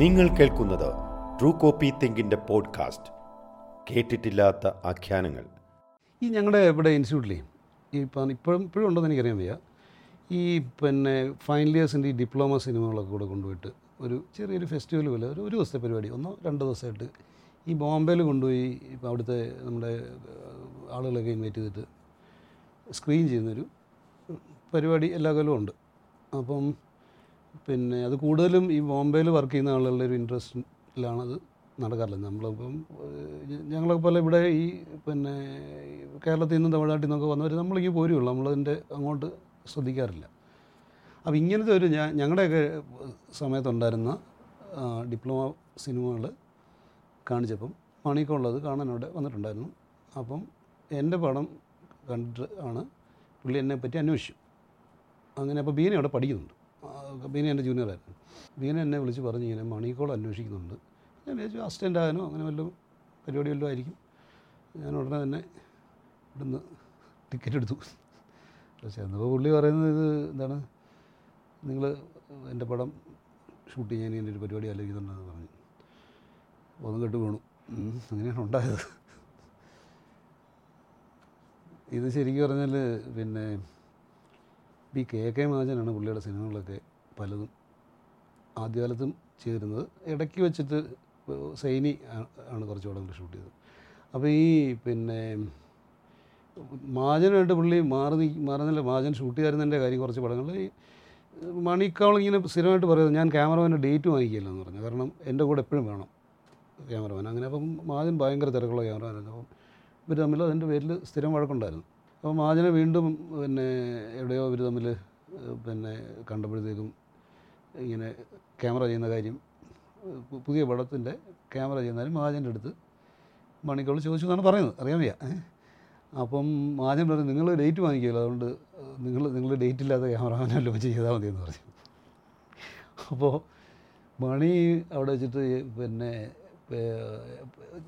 നിങ്ങൾ കേൾക്കുന്നത് true copy തിങ്കിന്റെ podcast കേട്ടിട്ടില്ലാത്ത ആഖ്യാനങ്ങൾ. ഈ ഞങ്ങളുടെ ഇവിടെ ഇൻസ്റ്റിറ്റ്യൂട്ടിലേ ഈ ഇപ്പം ഇപ്പോഴും ഇപ്പോഴും ഉണ്ടെന്ന് എനിക്കറിയാൻ വയ്യ. ഈ പിന്നെ ഫൈനൽ ഇയേഴ്സിന്റെ ഈ ഡിപ്ലോമ സിനിമകളൊക്കെ കൂടെ കൊണ്ടുപോയിട്ട് ഒരു ചെറിയൊരു ഫെസ്റ്റിവൽ പോലെ ഒരു ഒരു ദിവസത്തെ പരിപാടി ഒന്നോ രണ്ടോ ദിവസമായിട്ട് ഈ ബോംബെയിൽ കൊണ്ടുപോയി ഇപ്പം അവിടുത്തെ നമ്മുടെ ആളുകളൊക്കെ ഇൻവൈറ്റ് ചെയ്തിട്ട് സ്ക്രീൻ ചെയ്യുന്നൊരു പരിപാടി എല്ലാ കൊല്ലവും ഉണ്ട്. അപ്പം പിന്നെ അത് കൂടുതലും ഈ ബോംബെയിൽ വർക്ക് ചെയ്യുന്ന ആളുകളുടെ ഒരു ഇൻട്രസ്റ്റിലാണ് അത് നടക്കാറുള്ളത്. നമ്മളിപ്പം ഞങ്ങളൊക്കെ പോലെ ഇവിടെ ഈ പിന്നെ കേരളത്തിൽ നിന്നും തമിഴ്നാട്ടിൽ നിന്നൊക്കെ വന്നവർ നമ്മളിങ്ങനെ പോരുള്ളൂ. നമ്മളതിന്റെ അങ്ങോട്ട് ശ്രദ്ധിക്കാറില്ല. അപ്പോൾ ഇങ്ങനത്തെ ഒരു ഞാൻ ഞങ്ങളുടെയൊക്കെ സമയത്തുണ്ടായിരുന്ന ഡിപ്ലോമ സിനിമകൾ കാണിച്ചപ്പം മണിക്കുള്ളത് കാണാൻ അവിടെ വന്നിട്ടുണ്ടായിരുന്നു. അപ്പം എന്റെ പടം കണ്ടിട്ട് ആണ് പുള്ളി എന്നെ പറ്റി അന്വേഷിച്ചു. അങ്ങനെ അപ്പോൾ ബീന അവിടെ പഠിക്കുന്നുണ്ട്. ബീന എന്റെ ജൂനിയറായിരുന്നു ബീന എന്നെ വിളിച്ച് പറഞ്ഞ് ഇങ്ങനെ മണിക്കോൾ അന്വേഷിക്കുന്നുണ്ട്. ഞാൻ വിചാരിച്ചു അസിസ്റ്റന്റ് ആകാനോ അങ്ങനെ വല്ലതും പരിപാടി വല്ലതും ആയിരിക്കും. ഞാൻ ഉടനെ തന്നെ ഇവിടുന്ന് ടിക്കറ്റ് എടുത്തു. പക്ഷേ എന്നപ്പോൾ പുള്ളി പറയുന്നത് ഇത് എന്താണ് നിങ്ങൾ എന്റെ പടം ഷൂട്ട് ചെയ്യാൻ എന്റെ ഒരു പരിപാടി ആലോചിക്കുന്നുണ്ടെന്ന് പറഞ്ഞു. ഒന്ന് കേട്ട് വീണു. അങ്ങനെയാണ് ഉണ്ടായത്. ഇത് ശരിക്കും പറഞ്ഞാൽ പിന്നെ ബി കെ കെ മാജനാണ് പുള്ളിയുടെ സിനിമകളൊക്കെ പലതും ആദ്യകാലത്തും ചെയ്തിരുന്നത്. ഇടയ്ക്ക് വെച്ചിട്ട് സൈനി ആണ് കുറച്ച് പടങ്ങൾ ഷൂട്ട് ചെയ്തത്. അപ്പോൾ ഈ പിന്നെ മാജനായിട്ട് പുള്ളി മാറി നീ മാറുന്നില്ല മാജൻ ഷൂട്ട് ചെയ്യാറുന്നതിന്റെ കാര്യം കുറച്ച് പടങ്ങൾ ഈ മണിക്കാവളിങ്ങനെ സ്ഥിരമായിട്ട് പറയുന്നത് ഞാൻ ക്യാമറമാന്റെ ഡേറ്റ് വാങ്ങിക്കില്ല എന്ന് പറഞ്ഞു. കാരണം എന്റെ കൂടെ എപ്പോഴും വേണം ക്യാമറമാൻ. അങ്ങനെ അപ്പം മാജൻ ഭയങ്കര തിരക്കുള്ള ക്യാമറമാനായിരുന്നു. അപ്പം ഇവർ തമ്മിൽ അതിന്റെ പേരിൽ സ്ഥിരം വഴക്കുണ്ടായിരുന്നു. അപ്പോൾ മാജനെ വീണ്ടും പിന്നെ എവിടെയോ ഇവർ തമ്മിൽ പിന്നെ കണ്ടപ്പോഴത്തേക്കും ഇങ്ങനെ ക്യാമറ ചെയ്യുന്ന കാര്യം പുതിയ പടത്തിന്റെ ക്യാമറ ചെയ്യുന്നതിന് മാജന്റെ അടുത്ത് മണിക്കോൾ ചോദിച്ചു എന്നാണ് പറയുന്നത്. അറിയാൻ വയ്യ. അപ്പം മാജൻ പറഞ്ഞു നിങ്ങൾ ഡേറ്റ് വാങ്ങിക്കുമല്ലോ അതുകൊണ്ട് നിങ്ങൾ നിങ്ങൾ ഡേറ്റ് ഇല്ലാത്ത ക്യാമറമാനല്ലോ ചെയ്താൽ മതി എന്ന് പറഞ്ഞു. അപ്പോൾ മണി അവിടെ വെച്ചിട്ട് പിന്നെ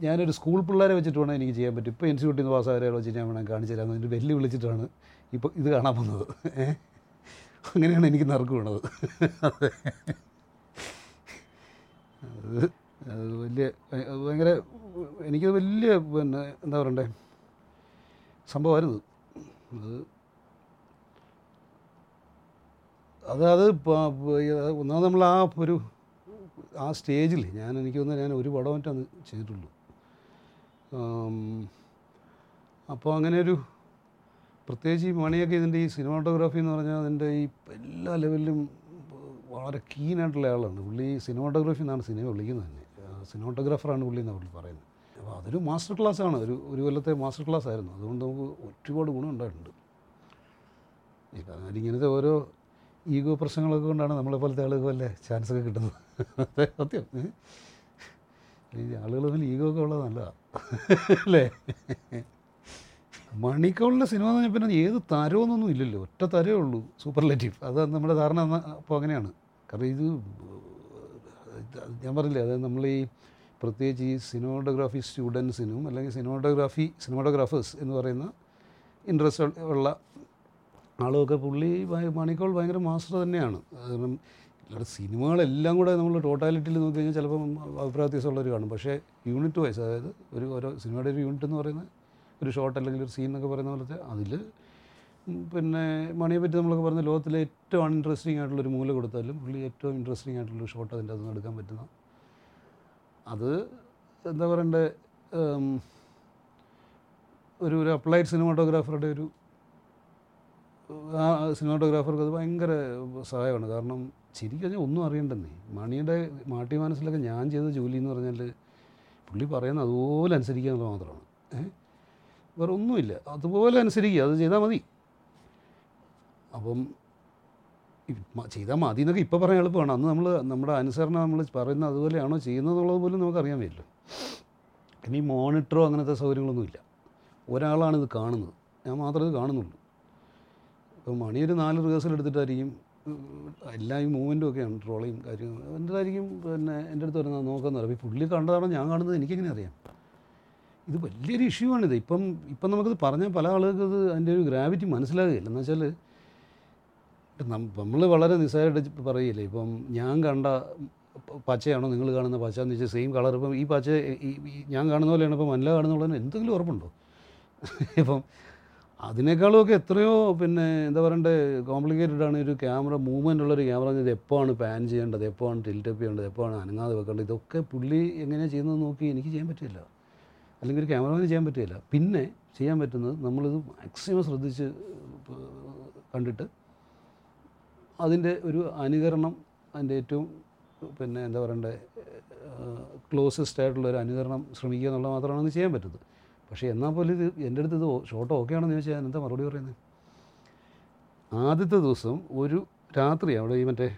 ഞാനൊരു സ്കൂൾ പിള്ളേരെ വെച്ചിട്ട് വേണം എനിക്ക് ചെയ്യാൻ പറ്റും. ഇപ്പോൾ ഇൻസ്റ്റിറ്റ്യൂട്ടിൽ നിന്ന് പാസ്സായവരെ വെച്ചിട്ട് ഞാൻ വേണം കാണിച്ചു തരാമെന്ന് എന്നിട്ട് വെല്ലു വിളിച്ചിട്ടാണ് ഇപ്പോൾ ഇത് കാണാൻ ഏ? അങ്ങനെയാണ് എനിക്ക് നറുക്ക് വീണത്. അതെ. അത് വലിയ ഭയങ്കര എനിക്കത് വലിയ പിന്നെ എന്താ പറയണ്ടേ സംഭവമായിരുന്നു. അത് അത് അത് ഒന്നാമത് നമ്മൾ ആ ഒരു ആ സ്റ്റേജിൽ ഞാൻ എനിക്ക് തോന്നുന്നു ഞാൻ ഒരു പടം മറ്റാണ് ചെയ്തിട്ടുള്ളൂ. അപ്പോൾ അങ്ങനെ ഒരു പ്രത്യേകിച്ച് ഈ മണിയൊക്കെ ഇതിന്റെ ഈ സിനിമാട്ടോഗ്രാഫി എന്ന് പറഞ്ഞാൽ അതിന്റെ ഈ എല്ലാ ലെവലിലും വളരെ കീനായിട്ടുള്ള ആളാണ്. പുള്ളി സിനിമാട്ടോഗ്രാഫി എന്നാണ് സിനിമ വിളിക്കുന്നത് തന്നെ. സിനിമാട്ടോഗ്രാഫറാണ് പുള്ളി എന്നാണ് പുള്ളി പറയുന്നത്. അപ്പോൾ അതൊരു മാസ്റ്റർ ക്ലാസ് ആണ് ഒരു ഒരു കൊല്ലത്തെ മാസ്റ്റർ ക്ലാസ് ആയിരുന്നു അതുകൊണ്ട് നമുക്ക് ഒരുപാട് ഗുണം ഉണ്ടായിട്ടുണ്ട്. പറഞ്ഞാൽ ഇങ്ങനത്തെ ഓരോ ഈഗോ പ്രശ്നങ്ങളൊക്കെ കൊണ്ടാണ് നമ്മളെ പോലത്തെ ആളുകൾ വല്ല ചാൻസ് ഒക്കെ കിട്ടുന്നത് സത്യം. ഈ ആളുകൾ തമ്മിൽ ഈഗോ ഒക്കെ ഉള്ളത് നല്ലതാണ് അല്ലേ? മണിക്കോളിന്റെ സിനിമ എന്ന് പറഞ്ഞാൽ പിന്നെ ഏത് തരമൊന്നും ഇല്ലല്ലോ. ഒറ്റ തരമേ ഉള്ളൂ സൂപ്പർലേറ്റീവ്. അത് നമ്മുടെ ധാരണ അപ്പോൾ അങ്ങനെയാണ്. കാരണം ഇത് ഞാൻ പറഞ്ഞില്ലേ അതായത് നമ്മൾ ഈ പ്രത്യേകിച്ച് ഈ സിനിമോട്ടോഗ്രാഫി സ്റ്റുഡൻസിനും അല്ലെങ്കിൽ സിനിമോട്ടോഗ്രാഫി സിനിമോട്ടോഗ്രാഫേഴ്സ് എന്ന് പറയുന്ന ഇൻട്രസ്റ്റ് ഉള്ള ആളുമൊക്കെ പുള്ളി മണിക്കോൾ ഭയങ്കര മാസ്റ്റർ തന്നെയാണ്. കാരണം ഇല്ലാതെ സിനിമകളെല്ലാം കൂടെ നമ്മൾ ടോട്ടാലിറ്റിയിൽ നോക്കി കഴിഞ്ഞാൽ ചിലപ്പം അഭിപ്രായ വ്യത്യാസമുള്ളവർ കാണും. പക്ഷേ യൂണിറ്റ് വൈസ് അതായത് ഒരു ഓരോ സിനിമയുടെ ഒരു യൂണിറ്റ് എന്ന് പറയുന്നത് ഒരു ഷോട്ട് അല്ലെങ്കിൽ ഒരു സീൻ എന്നൊക്കെ പറയുന്ന പോലത്തെ അതിൽ പിന്നെ മണിയെ പറ്റി നമ്മളൊക്കെ പറഞ്ഞ ലോകത്തിലെ ഏറ്റവും അൺഇൻട്രസ്റ്റിംഗ് ആയിട്ടുള്ളൊരു മൂല കൊടുത്താലും പുള്ളി ഏറ്റവും ഇൻട്രസ്റ്റിംഗ് ആയിട്ടുള്ളൊരു ഷോട്ട് അതിന്റെ അതൊന്നും എടുക്കാൻ പറ്റുന്ന അത് എന്താ പറയണ്ടേ ഒരു ഒരു അപ്ലൈഡ് സിനിമാട്ടോഗ്രാഫറുടെ ഒരു ആ സിനിമാട്ടോഗ്രാഫർക്ക് അത് ഭയങ്കര സഹായമാണ്. കാരണം ശരിക്കും കഴിഞ്ഞാൽ ഒന്നും അറിയണ്ടെന്നേ. മണിയുടെ മാട്ടി മനസ്സിലൊക്കെ ഞാൻ ചെയ്ത ജോലി എന്ന് പറഞ്ഞാൽ പുള്ളി പറയുന്ന അതുപോലെ അനുസരിക്കുക എന്നുള്ളത് മാത്രമാണ്. ഏഹ്? വേറെ ഒന്നുമില്ല അതുപോലെ അനുസരിക്കുക. അത് ചെയ്താൽ മതി. അപ്പം ചെയ്താൽ മതി എന്നൊക്കെ ഇപ്പോൾ പറയാൻ എളുപ്പമാണ്. അന്ന് നമ്മൾ നമ്മുടെ അനുസരണം നമ്മൾ പറയുന്ന അതുപോലെയാണോ ചെയ്യുന്നതെന്നുള്ളത് പോലും നമുക്കറിയാൻ പറ്റില്ല ഇനി മോണിറ്ററോ അങ്ങനത്തെ സൗകര്യങ്ങളൊന്നുമില്ല ഒരാളാണ് ഇത് കാണുന്നത്. ഞാൻ മാത്രമേ ഇത് കാണുന്നുള്ളൂ. ഇപ്പോൾ മണി ഒരു നാല് റിഹേഴ്സൽ എടുത്തിട്ടായിരിക്കും എല്ലാ ഈ മൂവ്മെന്റും ഒക്കെയാണ് ട്രോളിയും കാര്യങ്ങളും. എന്തായിരിക്കും പിന്നെ എന്റെ അടുത്ത് വരുന്നത് നോക്കാമെന്ന് അറിയാം പുള്ളി കണ്ടതാണോ ഞാൻ കാണുന്നത്? എനിക്കെങ്ങനെ അറിയാം. ഇത് വലിയൊരു ഇഷ്യൂ ആണിത്. ഇപ്പം ഇപ്പം നമുക്കത് പറഞ്ഞാൽ പല ആളുകൾക്ക് ഇത് അതിന്റെ ഒരു ഗ്രാവിറ്റി മനസ്സിലാകുകയില്ല. എന്ന് വെച്ചാൽ നമ്മൾ വളരെ നിസ്സാരമായിട്ട് പറയില്ലേ ഇപ്പം ഞാൻ കണ്ട പച്ചയാണോ നിങ്ങൾ കാണുന്ന പച്ച എന്ന് വെച്ചാൽ സെയിം കളർ ഇപ്പം ഈ പച്ച ഞാൻ കാണുന്ന പോലെയാണ് ഇപ്പം മല്ല കാണുന്നുള്ളതിന് എന്തെങ്കിലും ഉറപ്പുണ്ടോ? ഇപ്പം അതിനേക്കാളുമൊക്കെ എത്രയോ പിന്നെ എന്താ പറയണ്ടേ കോംപ്ലിക്കേറ്റഡ് ആണ് ഒരു ക്യാമറ മൂവ്മെന്റ് ഉള്ളൊരു ക്യാമറ ഇത്. എപ്പോഴാണ് പാൻ ചെയ്യേണ്ടത്? എപ്പോഴാണ് ടിൽറ്റപ്പ് ചെയ്യേണ്ടത്? എപ്പോഴാണ് അനങ്ങാതെ വെക്കേണ്ടത്? ഇതൊക്കെ പുള്ളി എങ്ങനെയാണ് ചെയ്യുന്നത് നോക്കി എനിക്ക് ചെയ്യാൻ പറ്റില്ല അല്ലെങ്കിൽ ഒരു ക്യാമറമാന് ചെയ്യാൻ പറ്റില്ല പിന്നെ ചെയ്യാൻ പറ്റുന്നത് നമ്മളിത് മാക്സിമം ശ്രദ്ധിച്ച് കണ്ടിട്ട് അതിന്റെ ഒരു അനുകരണം അതിന്റെ ഏറ്റവും പിന്നെ എന്താ പറയണ്ടേ ക്ലോസസ്റ്റ് ആയിട്ടുള്ള ഒരു അനുകരണം ശ്രമിക്കുക എന്നുള്ളത് മാത്രമാണ് ചെയ്യാൻ പറ്റുന്നത്. പക്ഷേ എന്നാൽ പോലും ഇത് എന്റെ അടുത്ത് ഇത് ഷോട്ട് ഓക്കെ ആണെന്ന് ചോദിച്ചാൽ എന്താ മറുപടി പറയുന്നത് ആദ്യത്തെ ദിവസം ഒരു രാത്രി അവിടെ ഈ മറ്റേ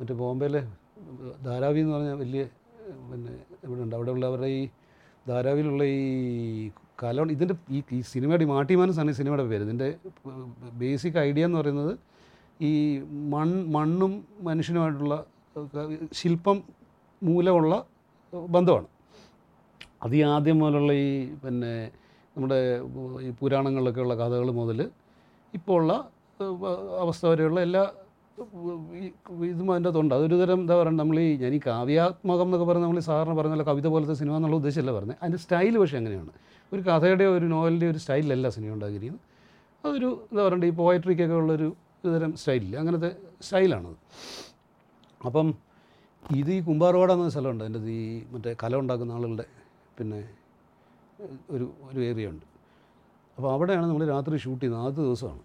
മറ്റേ ബോംബെയിലെ ധാരാവി എന്ന് പറഞ്ഞ വലിയ പിന്നെ ഇവിടെ ഉണ്ട് അവിടെ ഉള്ളവരുടെ ഈ ധാരാവിലുള്ള ഈ കല ഇതിന്റെ ഈ ഈ സിനിമയുടെ ഈ മാട്ടിമാനസ് ആണ് ഈ സിനിമയുടെ പേര്. ഇതിന്റെ ബേസിക് ഐഡിയ എന്ന് പറയുന്നത് ഈ മൺ മണ്ണും മനുഷ്യനുമായിട്ടുള്ള ശില്പം മൂലമുള്ള ബന്ധമാണ്. അത് ഈ ആദ്യം മുതലുള്ള ഈ പിന്നെ നമ്മുടെ ഈ പുരാണങ്ങളിലൊക്കെ ഉള്ള കഥകൾ മുതൽ ഇപ്പോൾ ഉള്ള അവസ്ഥ വരെയുള്ള എല്ലാ ഇതും അതിന്റെ അകത്തുണ്ട്. അതൊരു തരം എന്താ പറയുക നമ്മൾ ഈ ഞാൻ ഈ കാവ്യാത്മകം എന്നൊക്കെ പറഞ്ഞാൽ നമ്മൾ സാധാരണ പറഞ്ഞ കവിത പോലത്തെ സിനിമ എന്നുള്ള ഉദ്ദേശമല്ല പറഞ്ഞത് അതിന്റെ സ്റ്റൈൽ പക്ഷേ അങ്ങനെയാണ് ഒരു കഥയുടെ ഒരു നോവലിന്റെ ഒരു സ്റ്റൈലിലല്ല സിനിമ ഉണ്ടാക്കിയിരിക്കുന്നത്. അതൊരു എന്താ പറയണ്ടേ ഈ പോയട്രിക്കൊക്കെ ഉള്ളൊരു ഇതുതരം സ്റ്റൈലില്ല. അങ്ങനത്തെ സ്റ്റൈലാണത്. അപ്പം ഇത് ഈ കുമ്പാർവാട എന്ന സ്ഥലമുണ്ട്. അതിന്റെ ഈ മറ്റേ കല ഉണ്ടാക്കുന്ന ആളുകളുടെ പിന്നെ ഒരു ഒരു ഏരിയ ഉണ്ട്. അപ്പോൾ അവിടെയാണ് നമ്മൾ രാത്രി ഷൂട്ട് ചെയ്യുന്നത്. ആദ്യത്തെ ദിവസമാണ്.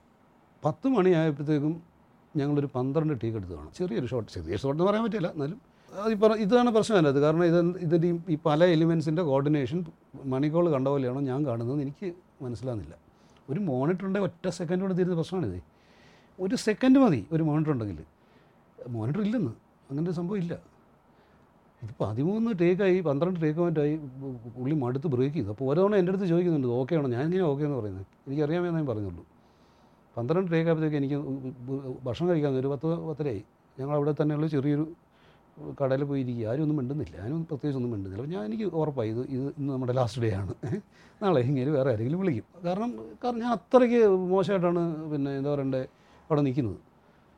പത്ത് മണിയായപ്പോഴത്തേക്കും ഞങ്ങളൊരു പന്ത്രണ്ട് ടീക്ക് എടുത്ത് കാണും ചെറിയൊരു ഷോട്ട് ചെറിയ ഷോട്ട് എന്ന് പറയാൻ പറ്റില്ല എന്നാലും അത് ഈ ഇതാണ് പ്രശ്നം അതിനകത്ത് കാരണം ഇത് ഇതിന്റെ ഈ- പല എലിമെൻസിന്റെ കോർഡിനേഷൻ മണിക്കോൾ കണ്ട പോലെയാണോ ഞാൻ കാണുന്നത് എനിക്ക് മനസ്സിലാകുന്നില്ല ഒരു മോണിറ്റർ ഉണ്ടെങ്കിൽ ഒറ്റ സെക്കൻഡ് കൊണ്ട് തീരുന്ന പ്രശ്നമാണിത് ഒരു സെക്കൻഡ് മതി ഒരു മോണിറ്റർ ഉണ്ടെങ്കിൽ. മോണിറ്റർ ഇല്ലെന്ന്. അങ്ങനെ ഒരു സംഭവം ഇല്ല. ഇത് പതിമൂന്ന് ടേക്കായി പന്ത്രണ്ട് ടേക്ക് മറ്റായി പുള്ളി മടുത്ത് ബ്രേക്ക് ചെയ്തു. അപ്പോൾ ഓരോന്നും എന്റെ അടുത്ത് ചോദിക്കുന്നുണ്ട് ഓക്കെ ആണോ? ഞാൻ ഇങ്ങനെ ഓക്കെ എന്ന് പറയുന്നത്. എനിക്കറിയാമെന്ന് ഞാൻ പറഞ്ഞുള്ളൂ. പന്ത്രണ്ട് ടേക്ക് ആയപ്പോഴത്തേക്ക് എനിക്ക് ഭക്ഷണം കഴിക്കാൻ ഒരു പത്ത് പത്തരയായി. ഞങ്ങൾ അവിടെ തന്നെയുള്ള ചെറിയൊരു കടയിൽ പോയി ഇരിക്കുക ആരും ഒന്നും മിണ്ടുന്നില്ല. ഞാനും പ്രത്യേകിച്ച് ഒന്നും മിണ്ടുന്നില്ല. അപ്പോൾ ഞാൻ എനിക്ക് ഉറപ്പായി ഇത് ഇത് ഇന്ന് നമ്മുടെ ലാസ്റ്റ് ഡേ ആണ്. നാളെ ഇങ്ങനെ വേറെ ആരെങ്കിലും വിളിക്കും. കാരണം കാരണം ഞാൻ അത്രയ്ക്ക് മോശമായിട്ടാണ് പിന്നെ എന്താ പറയണ്ടേ അവിടെ നിൽക്കുന്നത്.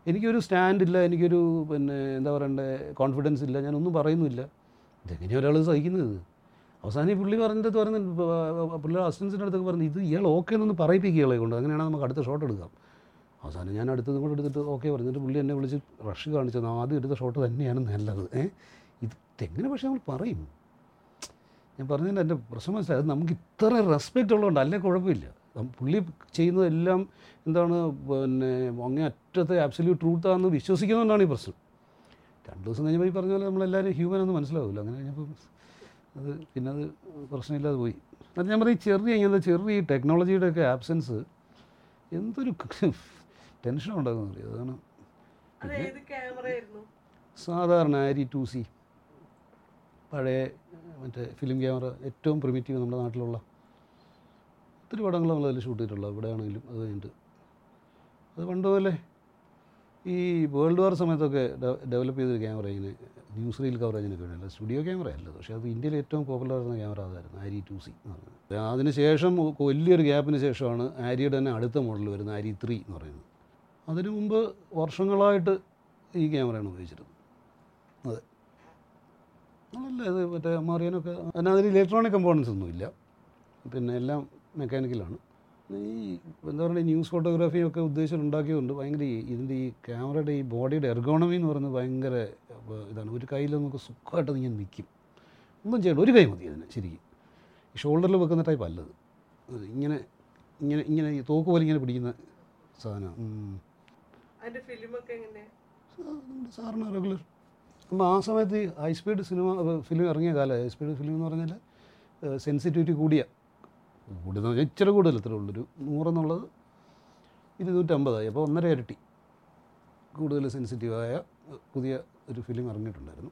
എനിക്കൊരു സ്റ്റാൻഡില്ല എനിക്കൊരു പിന്നെ എന്താ പറയണ്ടേ കോൺഫിഡൻസ് ഇല്ല ഞാനൊന്നും പറയുന്നില്ല ഇതെങ്ങനെയാണ് ഒരാൾ സഹിക്കുന്നത്? അവസാനം ഈ പുള്ളി പറഞ്ഞിട്ട് പറഞ്ഞു പുള്ളി അസിസ്റ്റൻസിന്റെ അടുത്തൊക്കെ പറഞ്ഞു ഇത് ഇയാൾ ഓക്കെ എന്നൊന്ന് പറയിപ്പിക്കുക ഇയാളെ കൊണ്ട്. അങ്ങനെയാണെങ്കിൽ നമുക്ക് അടുത്ത ഷോട്ട് എടുക്കാം. അവസാനം ഞാൻ അടുത്തതും കൂടെ എടുത്തിട്ട് ഓക്കെ പറഞ്ഞിട്ട് പുള്ളി എന്നെ വിളിച്ച് റഷ് കാണിച്ചത് ആദ്യം എടുത്ത ഷോട്ട് തന്നെയാണ് നല്ലത്. ഏഹ് ഇത് എങ്ങനെ പക്ഷേ നമ്മൾ പറയും. ഞാൻ പറഞ്ഞതിന്റെ എന്റെ പ്രശ്നം മനസ്സിലായി. അത് നമുക്ക് ഇത്ര റെസ്പെക്റ്റ് ഉള്ളതുകൊണ്ട് അല്ലേ കുഴപ്പമില്ല. പുള്ളി ചെയ്യുന്നതെല്ലാം എന്താണ് പിന്നെ അങ്ങേ അറ്റത്തെ ആബ്സല്യൂട്ട് ട്രൂത്താണെന്ന് വിശ്വസിക്കുന്നതുകൊണ്ടാണ് ഈ പ്രശ്നം. രണ്ട് ദിവസം കഴിഞ്ഞപ്പോൾ ഈ പറഞ്ഞ പോലെ നമ്മളെല്ലാവരും ഹ്യൂമൻ എന്ന് മനസ്സിലാവില്ല അങ്ങനെ കഴിഞ്ഞപ്പോൾ അത് പിന്നെ അത് പ്രശ്നമില്ലാതെ പോയി. അത് ഞാൻ പറയും ചെറിയ ഇങ്ങനത്തെ ചെറിയ ഈ ടെക്നോളജിയുടെ ഒക്കെ ആബ്സെൻസ് എന്തൊരു ടെൻഷൻ ഉണ്ടാകുന്ന അറിയാം അതാണ്. സാധാരണ ആരി ടു സി പഴയ മറ്റേ ഫിലിം ക്യാമറ ഏറ്റവും പ്രിമിറ്റീവ് നമ്മുടെ നാട്ടിലുള്ള. ഒത്തിരി പടങ്ങൾ നമ്മൾ അതിൽ ഷൂട്ട് ചെയ്തിട്ടുള്ളത് ഇവിടെ ആണെങ്കിലും അത് കഴിഞ്ഞിട്ട്. അത് പണ്ട് പോലെ ഈ വേൾഡ് വാർ സമയത്തൊക്കെ ഡെവലപ്പ് ചെയ്തൊരു ക്യാമറ ഇങ്ങനെ ന്യൂസ് റീൽ കവറേജിനൊക്കെ വേണ്ടിയല്ല സ്റ്റുഡിയോ ക്യാമറ അല്ല പക്ഷേ അത് ഇന്ത്യയിൽ ഏറ്റവും പോപ്പുലർ ആയിരുന്ന ക്യാമറ അതായിരുന്നു ആരി ടു സി എന്ന് പറയുന്നത്. അതിന് ശേഷം വലിയൊരു ഗ്യാപ്പിന് ശേഷമാണ് ആരിയുടെ തന്നെ അടുത്ത മോഡൽ വരുന്ന ആരി ത്രീ എന്ന് പറയുന്നത്. അതിനു മുമ്പ് വർഷങ്ങളായിട്ട് ഈ ക്യാമറയാണ് ഉപയോഗിച്ചിരുന്നത്. അതെ. അതല്ല ഇത് മറ്റേ മാറിയാനൊക്കെ അതിനകത്ത് ഇലക്ട്രോണിക് കമ്പോണൻസ് ഒന്നുമില്ല. പിന്നെ എല്ലാം മെക്കാനിക്കലാണ്. ഈ എന്താ പറയുക ന്യൂസ് ഫോട്ടോഗ്രാഫിയൊക്കെ ഉദ്ദേശം ഉണ്ടാക്കിയതുകൊണ്ട് ഭയങ്കര ഈ ഇതിന്റെ ഈ ക്യാമറയുടെ ഈ ബോഡിയുടെ എർഗോണമി എന്ന് പറയുന്നത് ഭയങ്കര ഇതാണ്. ഒരു കയ്യിൽ നമുക്ക് സുഖമായിട്ട് ഇങ്ങനെ നിൽക്കും. ഒന്നും ചെയ്യണ്ട. ഒരു കൈ മതി അതിന് ശരിക്കും. ഈ ഷോൾഡറിൽ വെക്കുന്ന ടൈപ്പ് അല്ലത്. ഇങ്ങനെ ഇങ്ങനെ ഇങ്ങനെ ഈ തോക്ക് പോലെ ഇങ്ങനെ പിടിക്കുന്ന സാധനമാണ് സാറിന് റെഗുലർ അപ്പോൾ ആ സമയത്ത് ഹൈ സ്പീഡ് സിനിമ ഫിലിം ഇറങ്ങിയ കാലം ഹൈ സ്പീഡ് ഫിലിം എന്ന് പറഞ്ഞാൽ സെൻസിറ്റിവിറ്റി കൂടിയ കൂടുതൽ ഇച്ചിരി കൂടുതൽ ഇത്രേ ഉള്ളൊരു നൂറെന്നുള്ളത് ഇരുന്നൂറ്റമ്പതായി. അപ്പോൾ ഒന്നര ഇരട്ടി കൂടുതൽ സെൻസിറ്റീവായ പുതിയ ഒരു ഫിലിം ഇറങ്ങിയിട്ടുണ്ടായിരുന്നു.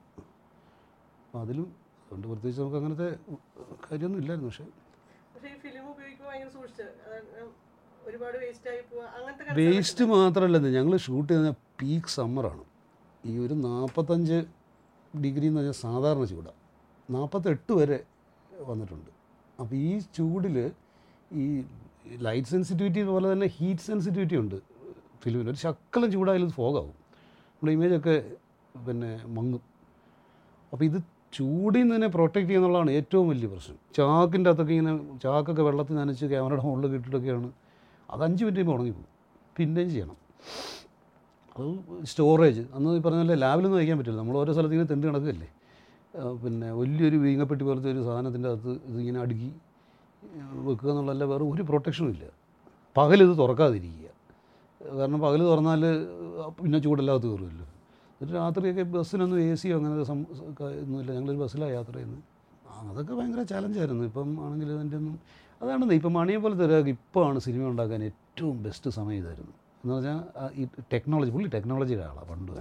അപ്പോൾ അതിലും അതുകൊണ്ട് പ്രത്യേകിച്ച് നമുക്ക് അങ്ങനത്തെ കാര്യമൊന്നും ഇല്ലായിരുന്നു. പക്ഷേ വേസ്റ്റ് മാത്രമല്ല ഞങ്ങൾ ഷൂട്ട് ചെയ്യുന്ന പീക്ക് സമ്മറാണ് ഈ ഒരു നാൽപ്പത്തഞ്ച് ഡിഗ്രി എന്ന് പറഞ്ഞാൽ സാധാരണ ചൂടാണ് നാൽപ്പത്തെട്ട് വരെ വന്നിട്ടുണ്ട്. അപ്പോൾ ഈ ചൂടിൽ ഈ ലൈറ്റ് സെൻസിറ്റിവിറ്റി പോലെ തന്നെ ഹീറ്റ് സെൻസിറ്റിവിറ്റി ഉണ്ട് ഫിലിമിന്. ഒരു ശക്കലം ചൂടായാലും ഫോഗാവും നമ്മുടെ ഇമേജൊക്കെ പിന്നെ മങ്ങും. അപ്പോൾ ഇത് ചൂടിൽ നിന്ന് തന്നെ പ്രൊട്ടക്റ്റ് ചെയ്യുന്നുള്ളതാണ് ഏറ്റവും വലിയ പ്രശ്നം. ചാക്കിന്റെ അകത്തൊക്കെ ഇങ്ങനെ ചാക്കൊക്കെ വെള്ളത്തിൽ നനച്ച് ക്യാമറയുടെ മുകളിൽ കിട്ടിയിട്ടൊക്കെയാണ് അത് അഞ്ച് മിനിറ്റ് കഴിയുമ്പോൾ ഉണങ്ങിപ്പോകും പിന്നെയും ചെയ്യണം? അത് സ്റ്റോറേജ് അന്ന് ഈ പറഞ്ഞ പോലെ ലാബിലൊന്നും വയ്ക്കാൻ പറ്റില്ല. നമ്മൾ ഓരോ സ്ഥലത്ത് ഇങ്ങനെ തെണ്ടി നടക്കുകയല്ലേ ആ, പിന്നെ വലിയൊരു വീങ്ങപ്പെട്ടി പോലത്തെ ഒരു സാധനത്തിന്റെ അകത്ത് ഇതിങ്ങനെ അടുക്കി വെക്കുക എന്നുള്ളതല്ല വേറെ ഒരു പ്രൊട്ടക്ഷനും ഇല്ല. പകലിത് തുറക്കാതിരിക്കുക. കാരണം പകൽ തുറന്നാൽ പിന്നെ ചൂടല്ലാത്ത കയറുമല്ലോ. എന്നിട്ട് രാത്രിയൊക്കെ ബസ്സിനൊന്നും എ സിയോ അങ്ങനെ സം ഒന്നുമില്ല. ഞങ്ങളൊരു ബസ്സിലാണ് യാത്ര ചെയ്യുന്നത്. അതൊക്കെ ഭയങ്കര ചലഞ്ചായിരുന്നു ഇപ്പം ആണെങ്കിൽ അതിന്റെ ഒന്നും അതാണ് ഇപ്പം മണിയെ പോലത്തെ ഒരാൾക്ക് ഇപ്പോഴാണ് സിനിമ ഉണ്ടാക്കാൻ ഏറ്റവും ബെസ്റ്റ് സമയം ഇതായിരുന്നു. എന്ന് പറഞ്ഞാൽ ഈ ടെക്നോളജി പുള്ളി ടെക്നോളജിയുടെ ആളാണ് പണ്ട്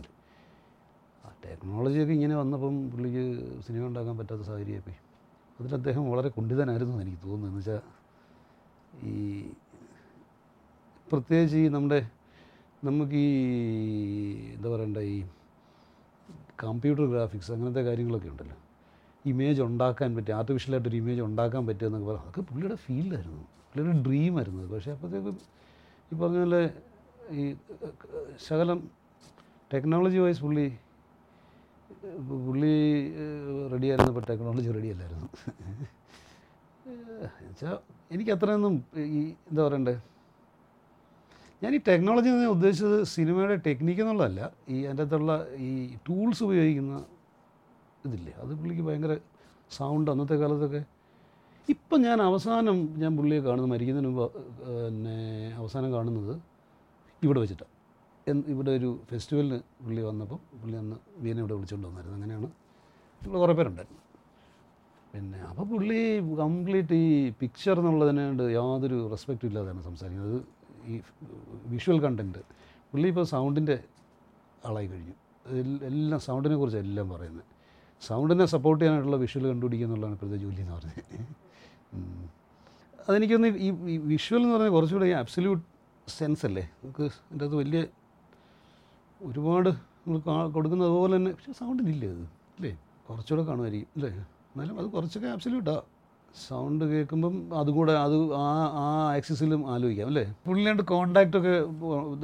ടെക്നോളജിയൊക്കെ ഇങ്ങനെ വന്നപ്പം പുള്ളിക്ക് സിനിമ ഉണ്ടാക്കാൻ പറ്റാത്ത സാഹചര്യമായി അതിൽ അദ്ദേഹം വളരെ കുണ്ഠിതനായിരുന്നു എന്ന് എനിക്ക് തോന്നുന്നു എന്ന് വെച്ചാൽ ഈ പ്രത്യേകിച്ച് ഈ നമ്മുടെ നമുക്ക് ഈ എന്താ പറയണ്ട ഈ കമ്പ്യൂട്ടർ ഗ്രാഫിക്സ് അങ്ങനത്തെ കാര്യങ്ങളൊക്കെ ഉണ്ടല്ലോ. ഇമേജ് ഉണ്ടാക്കാൻ പറ്റുക ആർട്ടിഫിഷ്യലായിട്ടൊരു ഇമേജ് ഉണ്ടാക്കാൻ പറ്റുക എന്നൊക്കെ പറയാം അതൊക്കെ പുള്ളിയുടെ ഫീൽഡായിരുന്നു. പുള്ളിയുടെ ഡ്രീമായിരുന്നു അത്. പക്ഷേ അപ്പോഴത്തേക്കും ഈ പറഞ്ഞ പോലെ ഈ ശകലം ടെക്നോളജി വൈസ് പുള്ളി പുള്ളി റെഡിയായിരുന്നപ്പോൾ ടെക്നോളജി റെഡി അല്ലായിരുന്നു. വെച്ചാൽ എനിക്ക് അത്രയൊന്നും ഈ എന്താ പറയണ്ടേ? ഞാൻ ഈ ടെക്നോളജി എന്ന് ഉദ്ദേശിച്ചത് സിനിമയുടെ ടെക്നിക്ക് എന്നുള്ളതല്ല. ഈ അതിന്റെ അകത്തുള്ള ഈ ടൂൾസ് ഉപയോഗിക്കുന്ന ഇതില്ലേ? അത് പുള്ളിക്ക് ഭയങ്കര സൗണ്ട് അന്നത്തെ കാലത്തൊക്കെ. ഇപ്പം ഞാൻ അവസാനം ഞാൻ പുള്ളിയെ കാണുന്നത് മരിക്കുന്നതിന് മുമ്പ് പിന്നെ അവസാനം കാണുന്നത് ഇവിടെ വെച്ചിട്ടാണ് എന്ന് ഇവിടെ ഒരു ഫെസ്റ്റിവലിന് പുള്ളി വന്നപ്പം പുള്ളി അന്ന് വീനെ ഇവിടെ വിളിച്ചുകൊണ്ട് വന്നായിരുന്നു. അങ്ങനെയാണ് ഇവിടെ കുറേ പേരുണ്ടായിരുന്നു. പിന്നെ അപ്പോൾ പുള്ളി കംപ്ലീറ്റ് ഈ പിക്ചർ എന്നുള്ളതിനോട് യാതൊരു റെസ്പെക്റ്റും ഇല്ലാതെയാണ് സംസാരിക്കുന്നത്. ഈ വിഷ്വൽ കണ്ടന്റ് പുള്ളി ഇപ്പോൾ സൗണ്ടിന്റെ ആളായി കഴിഞ്ഞു. എല്ലാം സൗണ്ടിനെ കുറിച്ച് എല്ലാം പറയുന്നത്. സൗണ്ടിനെ സപ്പോർട്ട് ചെയ്യാനായിട്ടുള്ള വിഷ്വൽ കണ്ടുപിടിക്കുക എന്നുള്ളതാണ് ഇപ്പോഴത്തെ ജോലി എന്ന് പറഞ്ഞത്. അതെനിക്കൊന്ന് ഈ ഈ വിഷ്വൽ എന്ന് പറഞ്ഞാൽ കുറച്ചുകൂടെ ഈ അബ്സല്യൂട്ട് സെൻസ് അല്ലേ? നമുക്ക് അതിന്റെ അത് വലിയ ഒരുപാട് നമ്മൾ കൊടുക്കുന്നത് അതുപോലെ തന്നെ. പക്ഷേ സൗണ്ടിനില്ല അത്? അല്ലേ കുറച്ചുകൂടെ കാണുമായിരിക്കും അല്ലേ എന്നാലും അത് കുറച്ചൊക്കെ ആബ്സല്യൂട്ടാ സൗണ്ട് കേൾക്കുമ്പം അതും കൂടെ അത് ആ ആ ആക്സിസിലും ആലോചിക്കാം അല്ലേ? പുള്ളിയായിട്ട് കോണ്ടാക്റ്റൊക്കെ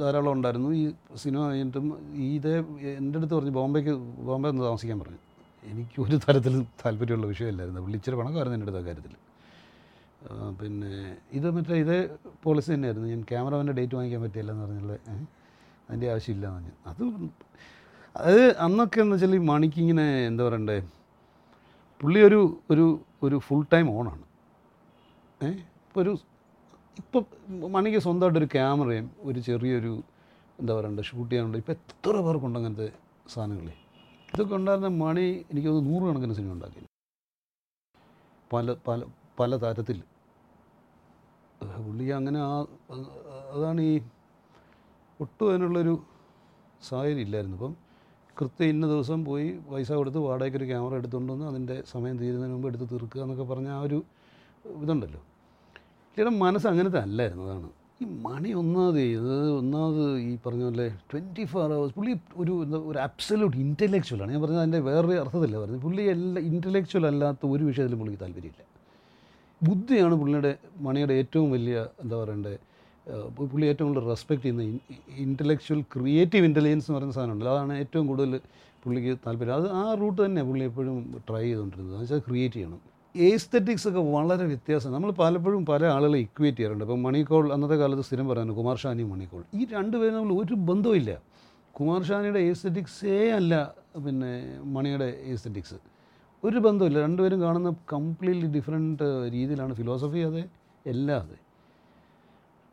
ധാരാളം ഉണ്ടായിരുന്നു. ഈ സിനിമ കഴിഞ്ഞിട്ടും ഇതേ എന്റെ അടുത്ത് പറഞ്ഞു ബോംബെക്ക് ബോംബെ ഒന്ന് താമസിക്കാൻ പറഞ്ഞു. എനിക്ക് ഒരു തരത്തിലും താല്പര്യമുള്ള വിഷയമല്ലായിരുന്നു. പുള്ളി ഇച്ചിരി പണക്കായിരുന്നു എന്റെ അടുത്ത കാര്യത്തിൽ. പിന്നെ ഇത് മറ്റേ ഇതേ പോളിസി തന്നെയായിരുന്നു. ഞാൻ ക്യാമറമാന്റെ ഡേറ്റ് വാങ്ങിക്കാൻ പറ്റില്ല എന്ന് പറഞ്ഞുള്ള അതിന്റെ ആവശ്യമില്ല എന്ന് അത് അത് അന്നൊക്കെ എന്ന് വെച്ചാൽ ഈ മണിക്ക് ഇങ്ങനെ എന്താ പറയണ്ടേ പുള്ളി ഒരു ഒരു ഒരു ഫുൾ ടൈം ഓണാണ് ഏ? ഇപ്പോൾ ഒരു ഇപ്പം മണിക്ക് സ്വന്തമായിട്ടൊരു ക്യാമറയും ഒരു ചെറിയൊരു എന്താ പറയണ്ടേ ഷൂട്ട് ചെയ്യാനുണ്ട്. ഇപ്പോൾ എത്ര പേർക്കുണ്ട് അങ്ങനത്തെ സാധനങ്ങളെ ഇതൊക്കെ ഉണ്ടായിരുന്ന മണി എനിക്ക് തോന്നുന്നു നൂറുകണക്കിന് സിനിമ ഉണ്ടാക്കി പല പല പല തരത്തിൽ. പുള്ളി അങ്ങനെ ആ അതാണ് ഈ ഒട്ടും അതിനുള്ളൊരു സാഹചര്യം ഇല്ലായിരുന്നു അപ്പം കൃത്യം ഇന്ന ദിവസം പോയി പൈസ കൊടുത്ത് വാടകയ്ക്ക് ഒരു ക്യാമറ എടുത്തുകൊണ്ട് വന്ന് അതിന്റെ സമയം തീരുന്നതിന് മുമ്പ് എടുത്ത് തീർക്കുക എന്നൊക്കെ പറഞ്ഞ ആ ഒരു ഇതുണ്ടല്ലോ. ചേട്ടൻ മനസ്സ് അങ്ങനത്തെ അല്ലായിരുന്നു അതാണ്. ഈ മണി ഒന്നാമത് ഇത് ഒന്നാമത് ഈ പറഞ്ഞ പോലെ ട്വന്റി ഫോർ അവേഴ്സ് പുള്ളി ഒരു എന്താ ഒരു അബ്സല്യൂട്ട് ഇന്റലക്ച്വലാണ് ഞാൻ പറഞ്ഞത് അതിന്റെ വേറൊരു അർത്ഥത്തില്ല പറഞ്ഞത് പുള്ളി എല്ലാ ഇന്റലക്ച്വൽ അല്ലാത്ത ഒരു വിഷയത്തിലും പുള്ളിക്ക് താല്പര്യമില്ല. ബുദ്ധിയാണ് പുള്ളിയുടെ മണിയുടെ ഏറ്റവും വലിയ എന്താ പറയണ്ടേ പുള്ളി ഏറ്റവും കൂടുതൽ റെസ്പെക്റ്റ് ചെയ്യുന്ന ഇന്റലക്ച്വൽ ക്രിയേറ്റീവ് ഇന്റലിജൻസ് എന്ന് പറയുന്ന സാധനമുണ്ടല്ലോ. അതാണ് ഏറ്റവും കൂടുതൽ പുള്ളിക്ക് താല്പര്യം. അത് ആ റൂട്ട് തന്നെ പുള്ളി എപ്പോഴും ട്രൈ ചെയ്തുകൊണ്ടിരുന്നത് എന്ന് വെച്ചാൽ ക്രിയേറ്റ് ചെയ്യണം. ഏസ്തറ്റിക്സ് ഒക്കെ വളരെ വ്യത്യാസം. നമ്മൾ പലപ്പോഴും പല ആളുകളെ ഇക്വേറ്റ് ചെയ്യാറുണ്ട്. ഇപ്പം മണിക്കോൾ അന്നത്തെ കാലത്ത് സ്ഥിരം പറയുന്നത് കുമാർ ഷാനിയും മണിക്കോൾ. ഈ രണ്ടുപേരും തമ്മിൽ ഒരു ബന്ധവുമില്ല കുമാർ ഷാനിയുടെ ഏസ്തറ്റിക്സേ അല്ല പിന്നെ മണിയുടെ ഏസ്തറ്റിക്സ് ഒരു ബന്ധമില്ല രണ്ടുപേരും കാണുന്ന കംപ്ലീറ്റ്ലി ഡിഫറെന്റ് രീതിയിലാണ് ഫിലോസഫി അതെ എല്ലാം അതെ.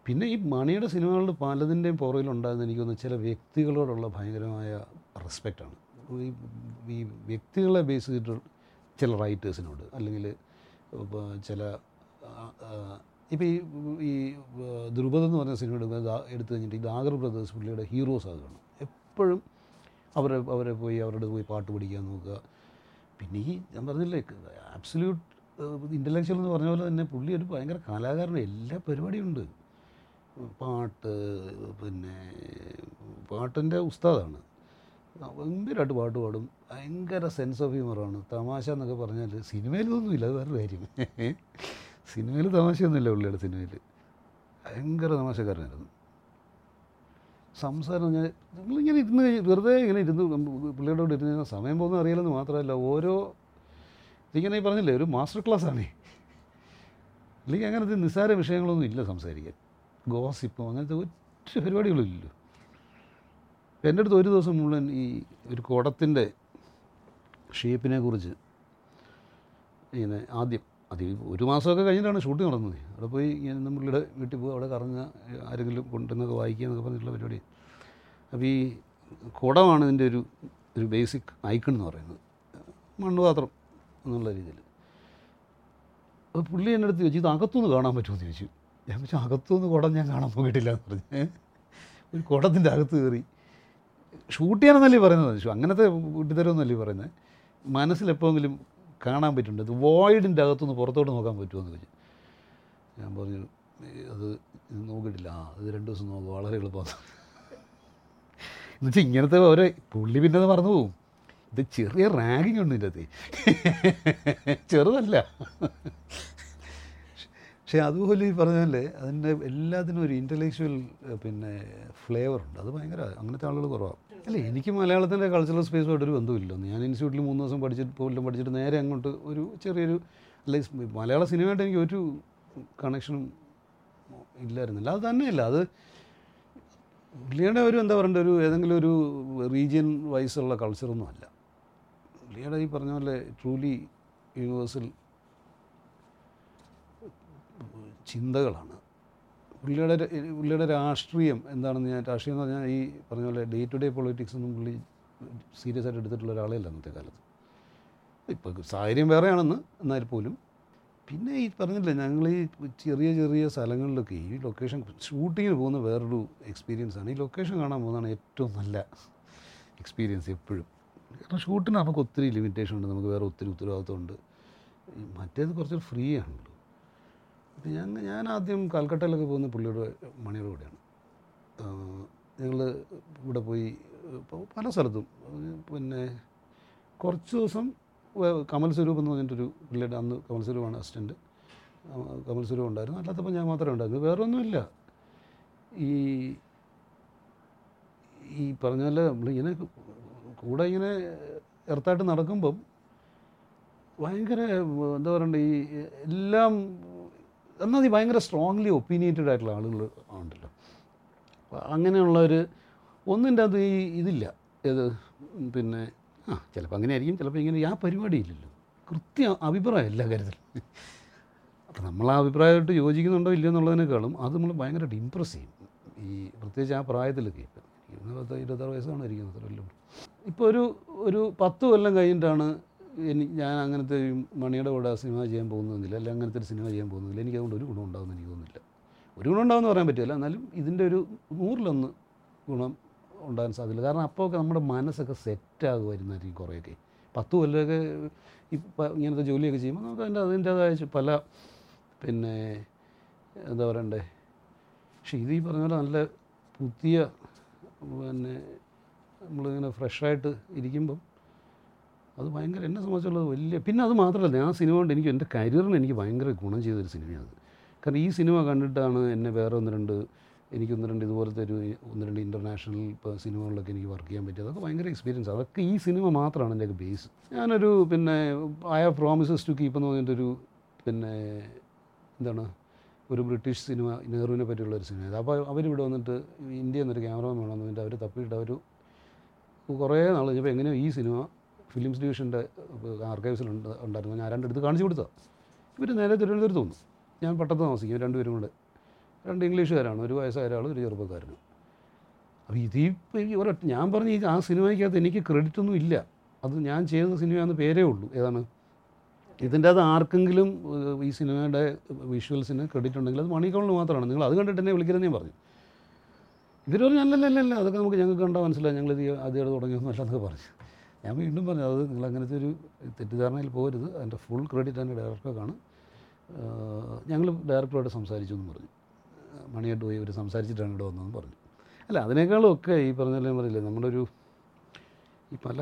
പിന്നെ ഈ മണിയുടെ സിനിമകളിൽ പലതിന്റെയും പുറകിലുണ്ടാകുന്ന എനിക്ക് തോന്നുന്നു ചില വ്യക്തികളോടുള്ള ഭയങ്കരമായ റെസ്പെക്റ്റാണ് ഈ ഈ വ്യക്തികളെ ബേസ് ചെയ്തിട്ട് ചില റൈറ്റേഴ്സിനോട് അല്ലെങ്കിൽ ചില ഇപ്പോൾ ഈ ഈ ധ്രുപദ് എന്ന് പറഞ്ഞ സിനിമ എടുക്കുക എടുത്തു കഴിഞ്ഞിട്ട് ഈ ദാഗർ ബ്രദേഴ്സ് പുള്ളിയുടെ ഹീറോസ് ആകുകയാണ് എപ്പോഴും അവരെ അവരെ പോയി അവരുടെ പോയി പാട്ട് പഠിക്കാൻ നോക്കുക. പിന്നെ ഈ ഞാൻ പറഞ്ഞില്ലേ ആബ്സല്യൂട്ട് ഇന്റലക്ച്വൽ എന്ന് പറഞ്ഞ പോലെ തന്നെ പുള്ളി ഒരു ഭയങ്കര കലാകാരൻ. എല്ലാ പരിപാടിയും ഉണ്ട്. പാട്ട് പിന്നെ പാട്ടിന്റെ ഉസ്താദാണ്. ഗംഭീരമായിട്ട് പാട്ട് പാടും? ഭയങ്കര സെൻസ് ഓഫ് ഹ്യൂമറാണ് തമാശ എന്നൊക്കെ പറഞ്ഞാൽ സിനിമയിലൊന്നുമില്ല അത് വേറെ കാര്യം. സിനിമയിൽ തമാശയൊന്നുമില്ല പുള്ളിയുടെ സിനിമയിൽ. ഭയങ്കര തമാശക്കാരനായിരുന്നു. സംസാരം ഞാൻ നമ്മളിങ്ങനെ ഇരുന്ന് വെറുതെ ഇങ്ങനെ ഇരുന്ന് പിള്ളേരുടെ കൂടെ ഇരുന്ന് സമയം പോകുന്ന അറിയില്ലെന്ന് മാത്രമല്ല ഓരോ ഇതിങ്ങനെ പറഞ്ഞില്ലേ ഒരു മാസ്റ്റർ ക്ലാസ്സാണേ അല്ലെങ്കിൽ അങ്ങനത്തെ നിസ്സാര വിഷയങ്ങളൊന്നും ഇല്ല സംസാരിക്കാൻ. ഗോസിപ്പോ അങ്ങനത്തെ ഒറ്റ പരിപാടികളില്ലല്ലോ. എന്റെ അടുത്ത് ഒരു ദിവസം മുഴുവൻ ഈ ഒരു കുടത്തിന്റെ ഷേപ്പിനെ കുറിച്ച് ഇങ്ങനെ ആദ്യം അത് ഒരു മാസമൊക്കെ കഴിഞ്ഞിട്ടാണ് ഷൂട്ടിംഗ് നടന്നത്. അവിടെ പോയി ഇങ്ങനെ നമ്മളുടെ വീട്ടിൽ പോയി അവിടെ കറങ്ങുക ആരെങ്കിലും കൊണ്ടുവന്നൊക്കെ വായിക്കുക എന്നൊക്കെ പറഞ്ഞിട്ടുള്ള പരിപാടി. അപ്പോൾ ഈ കുടമാണ് ഇതിന്റെ ഒരു ഒരു ബേസിക് ഐക്കൺ എന്ന് പറയുന്നത്. മണ്ണുപാത്രം എന്നുള്ള രീതിയിൽ. അപ്പോൾ പുള്ളി എന്റെ അടുത്ത് ചോദിച്ചു ഇത് അകത്തുനിന്ന് കാണാൻ പറ്റുമെന്ന് ചോദിച്ചു. ഞാൻ പക്ഷേ അകത്തുനിന്ന് കുടം ഞാൻ കാണാൻ പോയിട്ടില്ല എന്ന് പറഞ്ഞ് ഒരു കുടത്തിന്റെ അകത്ത് കയറി. ഷൂട്ട് ചെയ്യാനെന്നല്ലേ പറയുന്നത്? അങ്ങനത്തെ വീട്ടുതരമെന്നല്ലേ പറയുന്നത്? മനസ്സിലെപ്പോഴെങ്കിലും കാണാൻ പറ്റുന്നുണ്ട്. ഇത് വോയിഡിന്റെ അകത്തുനിന്ന് പുറത്തോട്ട് നോക്കാൻ പറ്റുമോ എന്ന് ചോദിച്ചു. ഞാൻ പറഞ്ഞു അത് നോക്കിയിട്ടില്ല. ആ ഇത് രണ്ട് ദിവസം നോക്കും വളരെ എളുപ്പമാണ്. എന്നുവെച്ചാൽ ഇങ്ങനത്തെ ഓരോ പുള്ളി പിന്നെ അത് മറന്നു പോകും ഇത് ചെറിയ റാഗിങ് ഉണ്ട് ഇതിന്റെ ചെറുതല്ല. പക്ഷേ അതുപോലെ ഈ പറഞ്ഞ പോലെ അതിന്റെ എല്ലാത്തിനും ഒരു ഇന്റലക്ച്വൽ പിന്നെ ഫ്ലേവർ ഉണ്ട്. അത് ഭയങ്കര അങ്ങനത്തെ ആളുകൾ കുറവാണ് അല്ല എനിക്ക് മലയാളത്തിന്റെ കൾച്ചറൽ സ്പേസുമായിട്ടൊരു ബന്ധമില്ല ഞാൻ ഇൻസ്റ്റിറ്റ്യൂട്ടിൽ മൂന്ന് ദിവസം പഠിച്ചിട്ട് കൊല്ലം പഠിച്ചിട്ട് നേരെ അങ്ങോട്ട് ഒരു ചെറിയൊരു അല്ല മലയാള സിനിമയായിട്ട് എനിക്ക് ഒരു കണക്ഷനും ഇല്ലായിരുന്നില്ല. അത് തന്നെയല്ല അത് പുള്ളിയുടെ ഒരു എന്താ പറയണ്ട ഒരു ഏതെങ്കിലും ഒരു റീജിയൻ വൈസുള്ള കൾച്ചറൊന്നും അല്ല. പുള്ളിയുടെ ഈ പറഞ്ഞ പോലെ ട്രൂലി യൂണിവേഴ്സൽ ചിന്തകളാണ്. പുള്ളിയുടെ പുള്ളിയുടെ രാഷ്ട്രീയം എന്താണെന്ന് ഞാൻ രാഷ്ട്രീയം എന്ന് പറഞ്ഞാൽ ഈ പറഞ്ഞ പോലെ ഡേ ടു ഡേ പൊളിറ്റിക്സ് ഒന്നും പുള്ളി സീരിയസ് ആയിട്ട് എടുത്തിട്ടുള്ള ഒരാളേ അല്ല അന്നത്തെ കാലത്ത്. ഇപ്പോൾ സാഹചര്യം വേറെയാണെന്ന് എന്നാൽ പോലും. പിന്നെ ഈ പറഞ്ഞില്ലേ ഞങ്ങൾ ഈ ചെറിയ ചെറിയ സ്ഥലങ്ങളിലൊക്കെ ഈ ലൊക്കേഷൻ ഷൂട്ടിങ്ങിന് പോകുന്ന വേറൊരു എക്സ്പീരിയൻസാണ് ഈ ലൊക്കേഷൻ കാണാൻ പോകുന്നതാണ് ഏറ്റവും നല്ല എക്സ്പീരിയൻസ് എപ്പോഴും. കാരണം ഷൂട്ടിന് നമുക്ക് ഒത്തിരി ലിമിറ്റേഷൻ ഉണ്ട്. നമുക്ക് വേറെ ഒത്തിരി ഉത്തരവാദിത്വമുണ്ട് മറ്റേത് കുറച്ച് ഫ്രീ ആണല്ലോ. അപ്പോൾ ഞാൻ ആദ്യം കൽക്കട്ടയിലൊക്കെ പോകുന്ന പുള്ളിയുടെ മണിയുടെ കൂടെയാണ്. ഞങ്ങൾ ഇവിടെ പോയി പല സ്ഥലത്തും. പിന്നെ കുറച്ച് ദിവസം കമൽ സ്വരൂപ് എന്ന് പറഞ്ഞിട്ടൊരു പുള്ളിയുടെ അന്ന് കമൽ സ്വരൂപാണ് അസിസ്റ്റന്റ് കമൽ സ്വരൂപ് ഉണ്ടായിരുന്നു. അല്ലാത്തപ്പോൾ ഞാൻ മാത്രമേ ഉണ്ടായിരുന്നു വേറെ ഒന്നുമില്ല ഈ ഈ പറഞ്ഞ പോലെ നമ്മളിങ്ങനെ കൂടെ ഇങ്ങനെ എർത്തായിട്ട് നടക്കുമ്പം ഭയങ്കര എന്താ പറയണ്ടേ ഈ എല്ലാം എന്നാൽ ഈ ഭയങ്കര സ്ട്രോങ്ലി ഒപ്പീനിയേറ്റഡ് ആയിട്ടുള്ള ആളുകൾ ഉണ്ടല്ലോ അപ്പോൾ അങ്ങനെയുള്ളവർ ഒന്നിന്റെ അത് ഈ ഇതില്ല. ഏത് പിന്നെ ആ ചിലപ്പോൾ അങ്ങനെ ആയിരിക്കും ചിലപ്പോൾ ഇങ്ങനെ ആ പരിപാടി ഇല്ലല്ലോ കൃത്യ അഭിപ്രായം എല്ലാ കാര്യത്തിലും. അപ്പോൾ നമ്മൾ ആ അഭിപ്രായമായിട്ട് യോജിക്കുന്നുണ്ടോ ഇല്ലയോ എന്നുള്ളതിനേക്കാളും അത് നമ്മൾ ഭയങ്കരമായിട്ട് ഇമ്പ്രസ് ചെയ്യും. ഈ പ്രത്യേകിച്ച് ആ പ്രായത്തിലൊക്കെ ഇപ്പം. ഇന്ന് ഇരുപത്താറ് വയസ്സാണ് ഇരിക്കുന്നത് അത്രയല്ലേ ഇപ്പോൾ ഒരു ഒരു പത്ത് കൊല്ലം കഴിഞ്ഞിട്ടാണ് എനി ഞാൻ അങ്ങനത്തെ മണിയുടെ കൂടെ സിനിമ ചെയ്യാൻ പോകുന്നതെന്നില്ല അല്ലെങ്കിൽ അങ്ങനത്തെ ഒരു സിനിമ ചെയ്യാൻ പോകുന്നില്ല എനിക്ക് അതുകൊണ്ട് ഒരു ഗുണം ഉണ്ടാകുമെന്ന് എനിക്ക് തോന്നുന്നില്ല. ഒരു ഗുണം ഉണ്ടാകുമെന്ന് പറയാൻ പറ്റില്ല. എന്നാലും ഇതിന്റെ ഒരു നൂറിലൊന്ന് ഗുണം ഉണ്ടാകാൻ സാധ്യത കാരണം അപ്പോൾ ഒക്കെ നമ്മുടെ മനസ്സൊക്കെ സെറ്റാകുമായിരുന്നായിരിക്കും കുറേയൊക്കെ. പത്ത് കൊല്ലമൊക്കെ ഇപ്പം ഇങ്ങനത്തെ ജോലിയൊക്കെ ചെയ്യുമ്പോൾ നമുക്ക് അതിന്റെ അതിന്റേതായ പല പിന്നെ എന്താ പറയണ്ടേ? പക്ഷേ ഇത് ഈ പറഞ്ഞ പോലെ നല്ല പുതിയ പിന്നെ നമ്മളിങ്ങനെ ഫ്രഷായിട്ട് ഇരിക്കുമ്പം അത് ഭയങ്കര എന്നെ സംബന്ധിച്ചുള്ളത് വലിയ പിന്നെ അത് മാത്രമല്ല ആ സിനിമ കൊണ്ട് എനിക്ക് എന്റെ കരിയറിന് എനിക്ക് ഭയങ്കര ഗുണം ചെയ്തൊരു സിനിമയാണ് കാരണം ഈ സിനിമ കണ്ടിട്ടാണ് എന്നെ വേറെ ഒന്ന് രണ്ട് എനിക്ക് ഒന്ന് രണ്ട് ഇതുപോലത്തെ ഒരു ഒന്ന് രണ്ട് ഇന്റർനാഷണൽ ഇപ്പോൾ സിനിമകളിലൊക്കെ എനിക്ക് വർക്ക് ചെയ്യാൻ പറ്റിയത്. അതൊക്കെ ഭയങ്കര എക്സ്പീരിയൻസ്. അതൊക്കെ ഈ സിനിമ മാത്രമാണ് എന്റെ ബേസ് ഞാനൊരു പിന്നെ I have promises to keep എന്ന് പറഞ്ഞിട്ടൊരു പിന്നെ എന്താണ് ഒരു ബ്രിട്ടീഷ് സിനിമ നെഹ്റുവിനെ പറ്റിയുള്ള ഒരു സിനിമ. അപ്പോൾ അവരിവിടെ വന്നിട്ട് ഇന്ത്യ എന്നൊരു ക്യാമറമാൻ വേണമെന്ന് പറഞ്ഞിട്ട് അവർ തപ്പിയിട്ട് അവർ കുറേ നാൾ കഴിഞ്ഞപ്പോൾ എങ്ങനെയോ ഈ സിനിമ ഫിലിംസ് ഡിവിഷന്റെ ആർക്കൈവ്സിലുണ്ട് ഉണ്ടായിരുന്നു. ഞാൻ രണ്ടെടുത്ത് കാണിച്ചു കൊടുത്തതാണ് ഇവർ നേരെ തിരുവനന്തപുരത്ത് വന്നു. ഞാൻ പട്ടത്ത് താമസിക്കും. രണ്ടുപേരും കൂടെ. രണ്ട് ഇംഗ്ലീഷുകാരാണ്. ഒരു വയസ്സായ ഒരാൾ ഒരു ചെറുപ്പക്കാരനും. അപ്പോൾ ഇത് ഒരൊറ്റ ഞാൻ പറഞ്ഞ ആ സിനിമയ്ക്കകത്ത് എനിക്ക് ക്രെഡിറ്റ് ഒന്നും ഇല്ല. അത് ഞാൻ ചെയ്യുന്ന സിനിമയാണെന്ന് പേരേ ഉള്ളൂ. ഏതാണ്? ഇതിന്റെ അത് ആർക്കെങ്കിലും ഈ സിനിമയുടെ വിഷ്വൽസിന് ക്രെഡിറ്റ് ഉണ്ടെങ്കിൽ അത് മണിക്കോളിന് മാത്രമാണ്. നിങ്ങൾ അത് കണ്ടിട്ട് എന്നെ വിളിക്കരുതെന്ന് ഞാൻ പറഞ്ഞു. ഇവർ പറഞ്ഞു അല്ലല്ലല്ല അല്ലല്ല അതൊക്കെ നമുക്ക് ഞങ്ങൾക്ക് കണ്ടാൽ മനസ്സിലായി ഞങ്ങളിത് ആദ്യമായിട്ട് തുടങ്ങിയൊന്നും അല്ലെന്നൊക്കെ പറഞ്ഞു. ഞാൻ വീണ്ടും പറഞ്ഞു അത് നിങ്ങൾ അങ്ങനത്തെ ഒരു തെറ്റിദ്ധാരണയിൽ പോകരുത്. അതിന്റെ ഫുൾ ക്രെഡിറ്റ് എന്റെ ഡയറക്ടർക്കാണ് ഞങ്ങൾ ഡയറക്ടറോട് സംസാരിച്ചു എന്ന് പറഞ്ഞു. മണിയായിട്ട് പോയി ഇവർ സംസാരിച്ചിട്ടാണ് ഇവിടെ വന്നതെന്ന് പറഞ്ഞു. അല്ല അതിനേക്കാളൊക്കെ ഈ പറഞ്ഞാലും പറയില്ലേ നമ്മുടെ ഒരു ഈ പല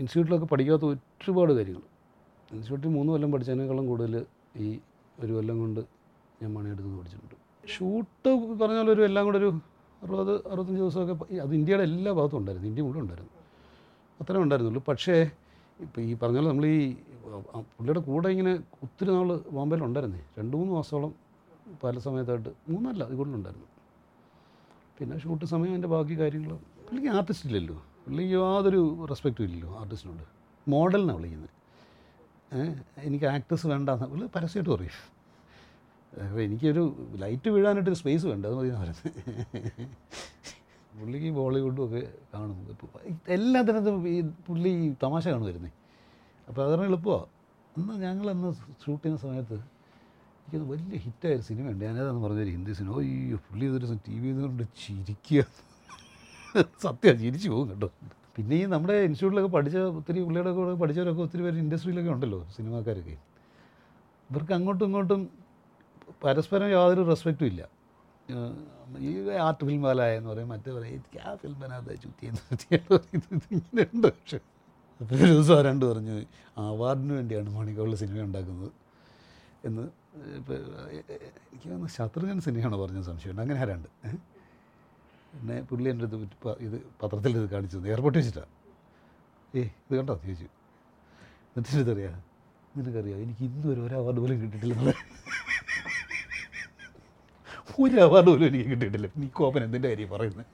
ഇൻസ്റ്റിറ്റ്യൂട്ടിലൊക്കെ പഠിക്കാത്ത ഒരുപാട് കാര്യങ്ങൾ. ഇൻസ്റ്റിറ്റ്യൂട്ടിൽ മൂന്ന് കൊല്ലം പഠിച്ചതിനേക്കാളും കൂടുതൽ ഈ ഒരു കൊല്ലം കൊണ്ട് ഞാൻ മണിയെടുത്ത് പഠിച്ചിട്ടുണ്ട്. ഷൂട്ട് പറഞ്ഞ ഒരു എല്ലാം കൂടെ ഒരു അറുപത് അറുപത്തഞ്ച് ദിവസമൊക്കെ അത് ഇന്ത്യയുടെ എല്ലാ ഭാഗത്തും ഉണ്ടായിരുന്നു. ഇന്ത്യ മുഴുവൻ ഉണ്ടായിരുന്നു. അത്രേ ഉണ്ടായിരുന്നുള്ളൂ. പക്ഷേ ഇപ്പോൾ ഈ പറഞ്ഞ നമ്മൾ ഈ പുള്ളിയുടെ കൂടെ ഇങ്ങനെ ഒത്തിരി നാൾ ബോംബെയിൽ ഉണ്ടായിരുന്നേ. രണ്ട് മൂന്ന് മാസത്തോളം പല സമയത്തായിട്ട് മൂന്നല്ല അത് ഉണ്ടായിരുന്നു. പിന്നെ ഷൂട്ട് സമയം അതിന്റെ ബാക്കി കാര്യങ്ങൾ പുള്ളിക്ക് ആർട്ടിസ്റ്റ് ഇല്ലല്ലോ. പുള്ളിക്ക് യാതൊരു റെസ്പെക്റ്റും ഇല്ലല്ലോ ആർട്ടിസ്റ്റിനോട്. മോഡലിനാണ് വിളിക്കുന്നത് എനിക്ക് ആക്ടേഴ്സ് വേണ്ടെന്ന് പുള്ളി പരസ്യമായിട്ട് പറയും. അപ്പോൾ എനിക്കൊരു ലൈറ്റ് വീഴാനായിട്ടൊരു സ്പേസ് വേണ്ട അത് മതി പറയുന്നത് പുള്ളിക്ക് ബോളിവുഡും ഒക്കെ കാണും. ഇപ്പോൾ എല്ലാത്തിനകത്തും ഈ പുള്ളി തമാശ കാണും വരുന്നേ അപ്പോൾ അതാണ് എളുപ്പമാണ് അന്ന് ഞങ്ങളന്ന് ഷൂട്ട് ചെയ്യുന്ന സമയത്ത് എനിക്കത് വലിയ ഹിറ്റായ ഒരു സിനിമയുണ്ട് ഞാനേതാണെന്ന് പറഞ്ഞൊരു ഹിന്ദി സിനിമ. അയ്യോ പുള്ളി ഇതൊരു ടി വി കൊണ്ട് ചിരിക്കുക. സത്യം ചിരിച്ചു പോകും കേട്ടോ. പിന്നെ ഈ നമ്മുടെ ഇൻസ്റ്റിറ്റ്യൂട്ടിലൊക്കെ പഠിച്ച ഒത്തിരി പുള്ളിയുടെ കൂടെ പഠിച്ചവരൊക്കെ ഒത്തിരി പേര് ഇൻഡസ്ട്രിയിലൊക്കെ ഉണ്ടല്ലോ സിനിമാക്കാരൊക്കെ. ഇവർക്ക് അങ്ങോട്ടും ഇങ്ങോട്ടും പരസ്പരം യാതൊരു റെസ്പെക്റ്റും ഇല്ല. ഈ ആർട്ട് ഫിലിം വാലായ എന്ന് പറയും മറ്റേ പറയും ആ ഫിലിമിനകത്ത് ചുറ്റിയെന്ന് ഇങ്ങനെ ഉണ്ട് പക്ഷേ. അപ്പോൾ ഒരു ദിവസം ആരാണ്ട് പറഞ്ഞു അവാർഡിന് വേണ്ടിയാണ് മണിക്കോളിൽ സിനിമ ഉണ്ടാക്കുന്നത്. എന്ന് ഇപ്പോൾ എനിക്ക് തോന്നുന്നു ശത്രുഘ്നൻ സിനിമയാണ് പറഞ്ഞ സംശയമുണ്ട്. അങ്ങനെ ആരാണ്ട് പിന്നെ പുള്ളി എന്റെ അടുത്ത് ഇത് പത്രത്തിൽ ഇത് കാണിച്ചു തന്നു. എയർപോർട്ടിൽ വെച്ചിട്ടാണ് ഏ ഇത് കണ്ടോ? ചോദിച്ചു. എന്നിട്ട് ഇതറിയാം നിനക്കറിയാം? എനിക്ക് ഇന്നും ഒരു അവാർഡ് പോലും കിട്ടിയിട്ടില്ല ഒരു അവാർഡ് പോലും എനിക്ക് കിട്ടിയിട്ടില്ല. നീ കോപ്പൻ എന്തിന്റെ കാര്യം പറയുന്നത്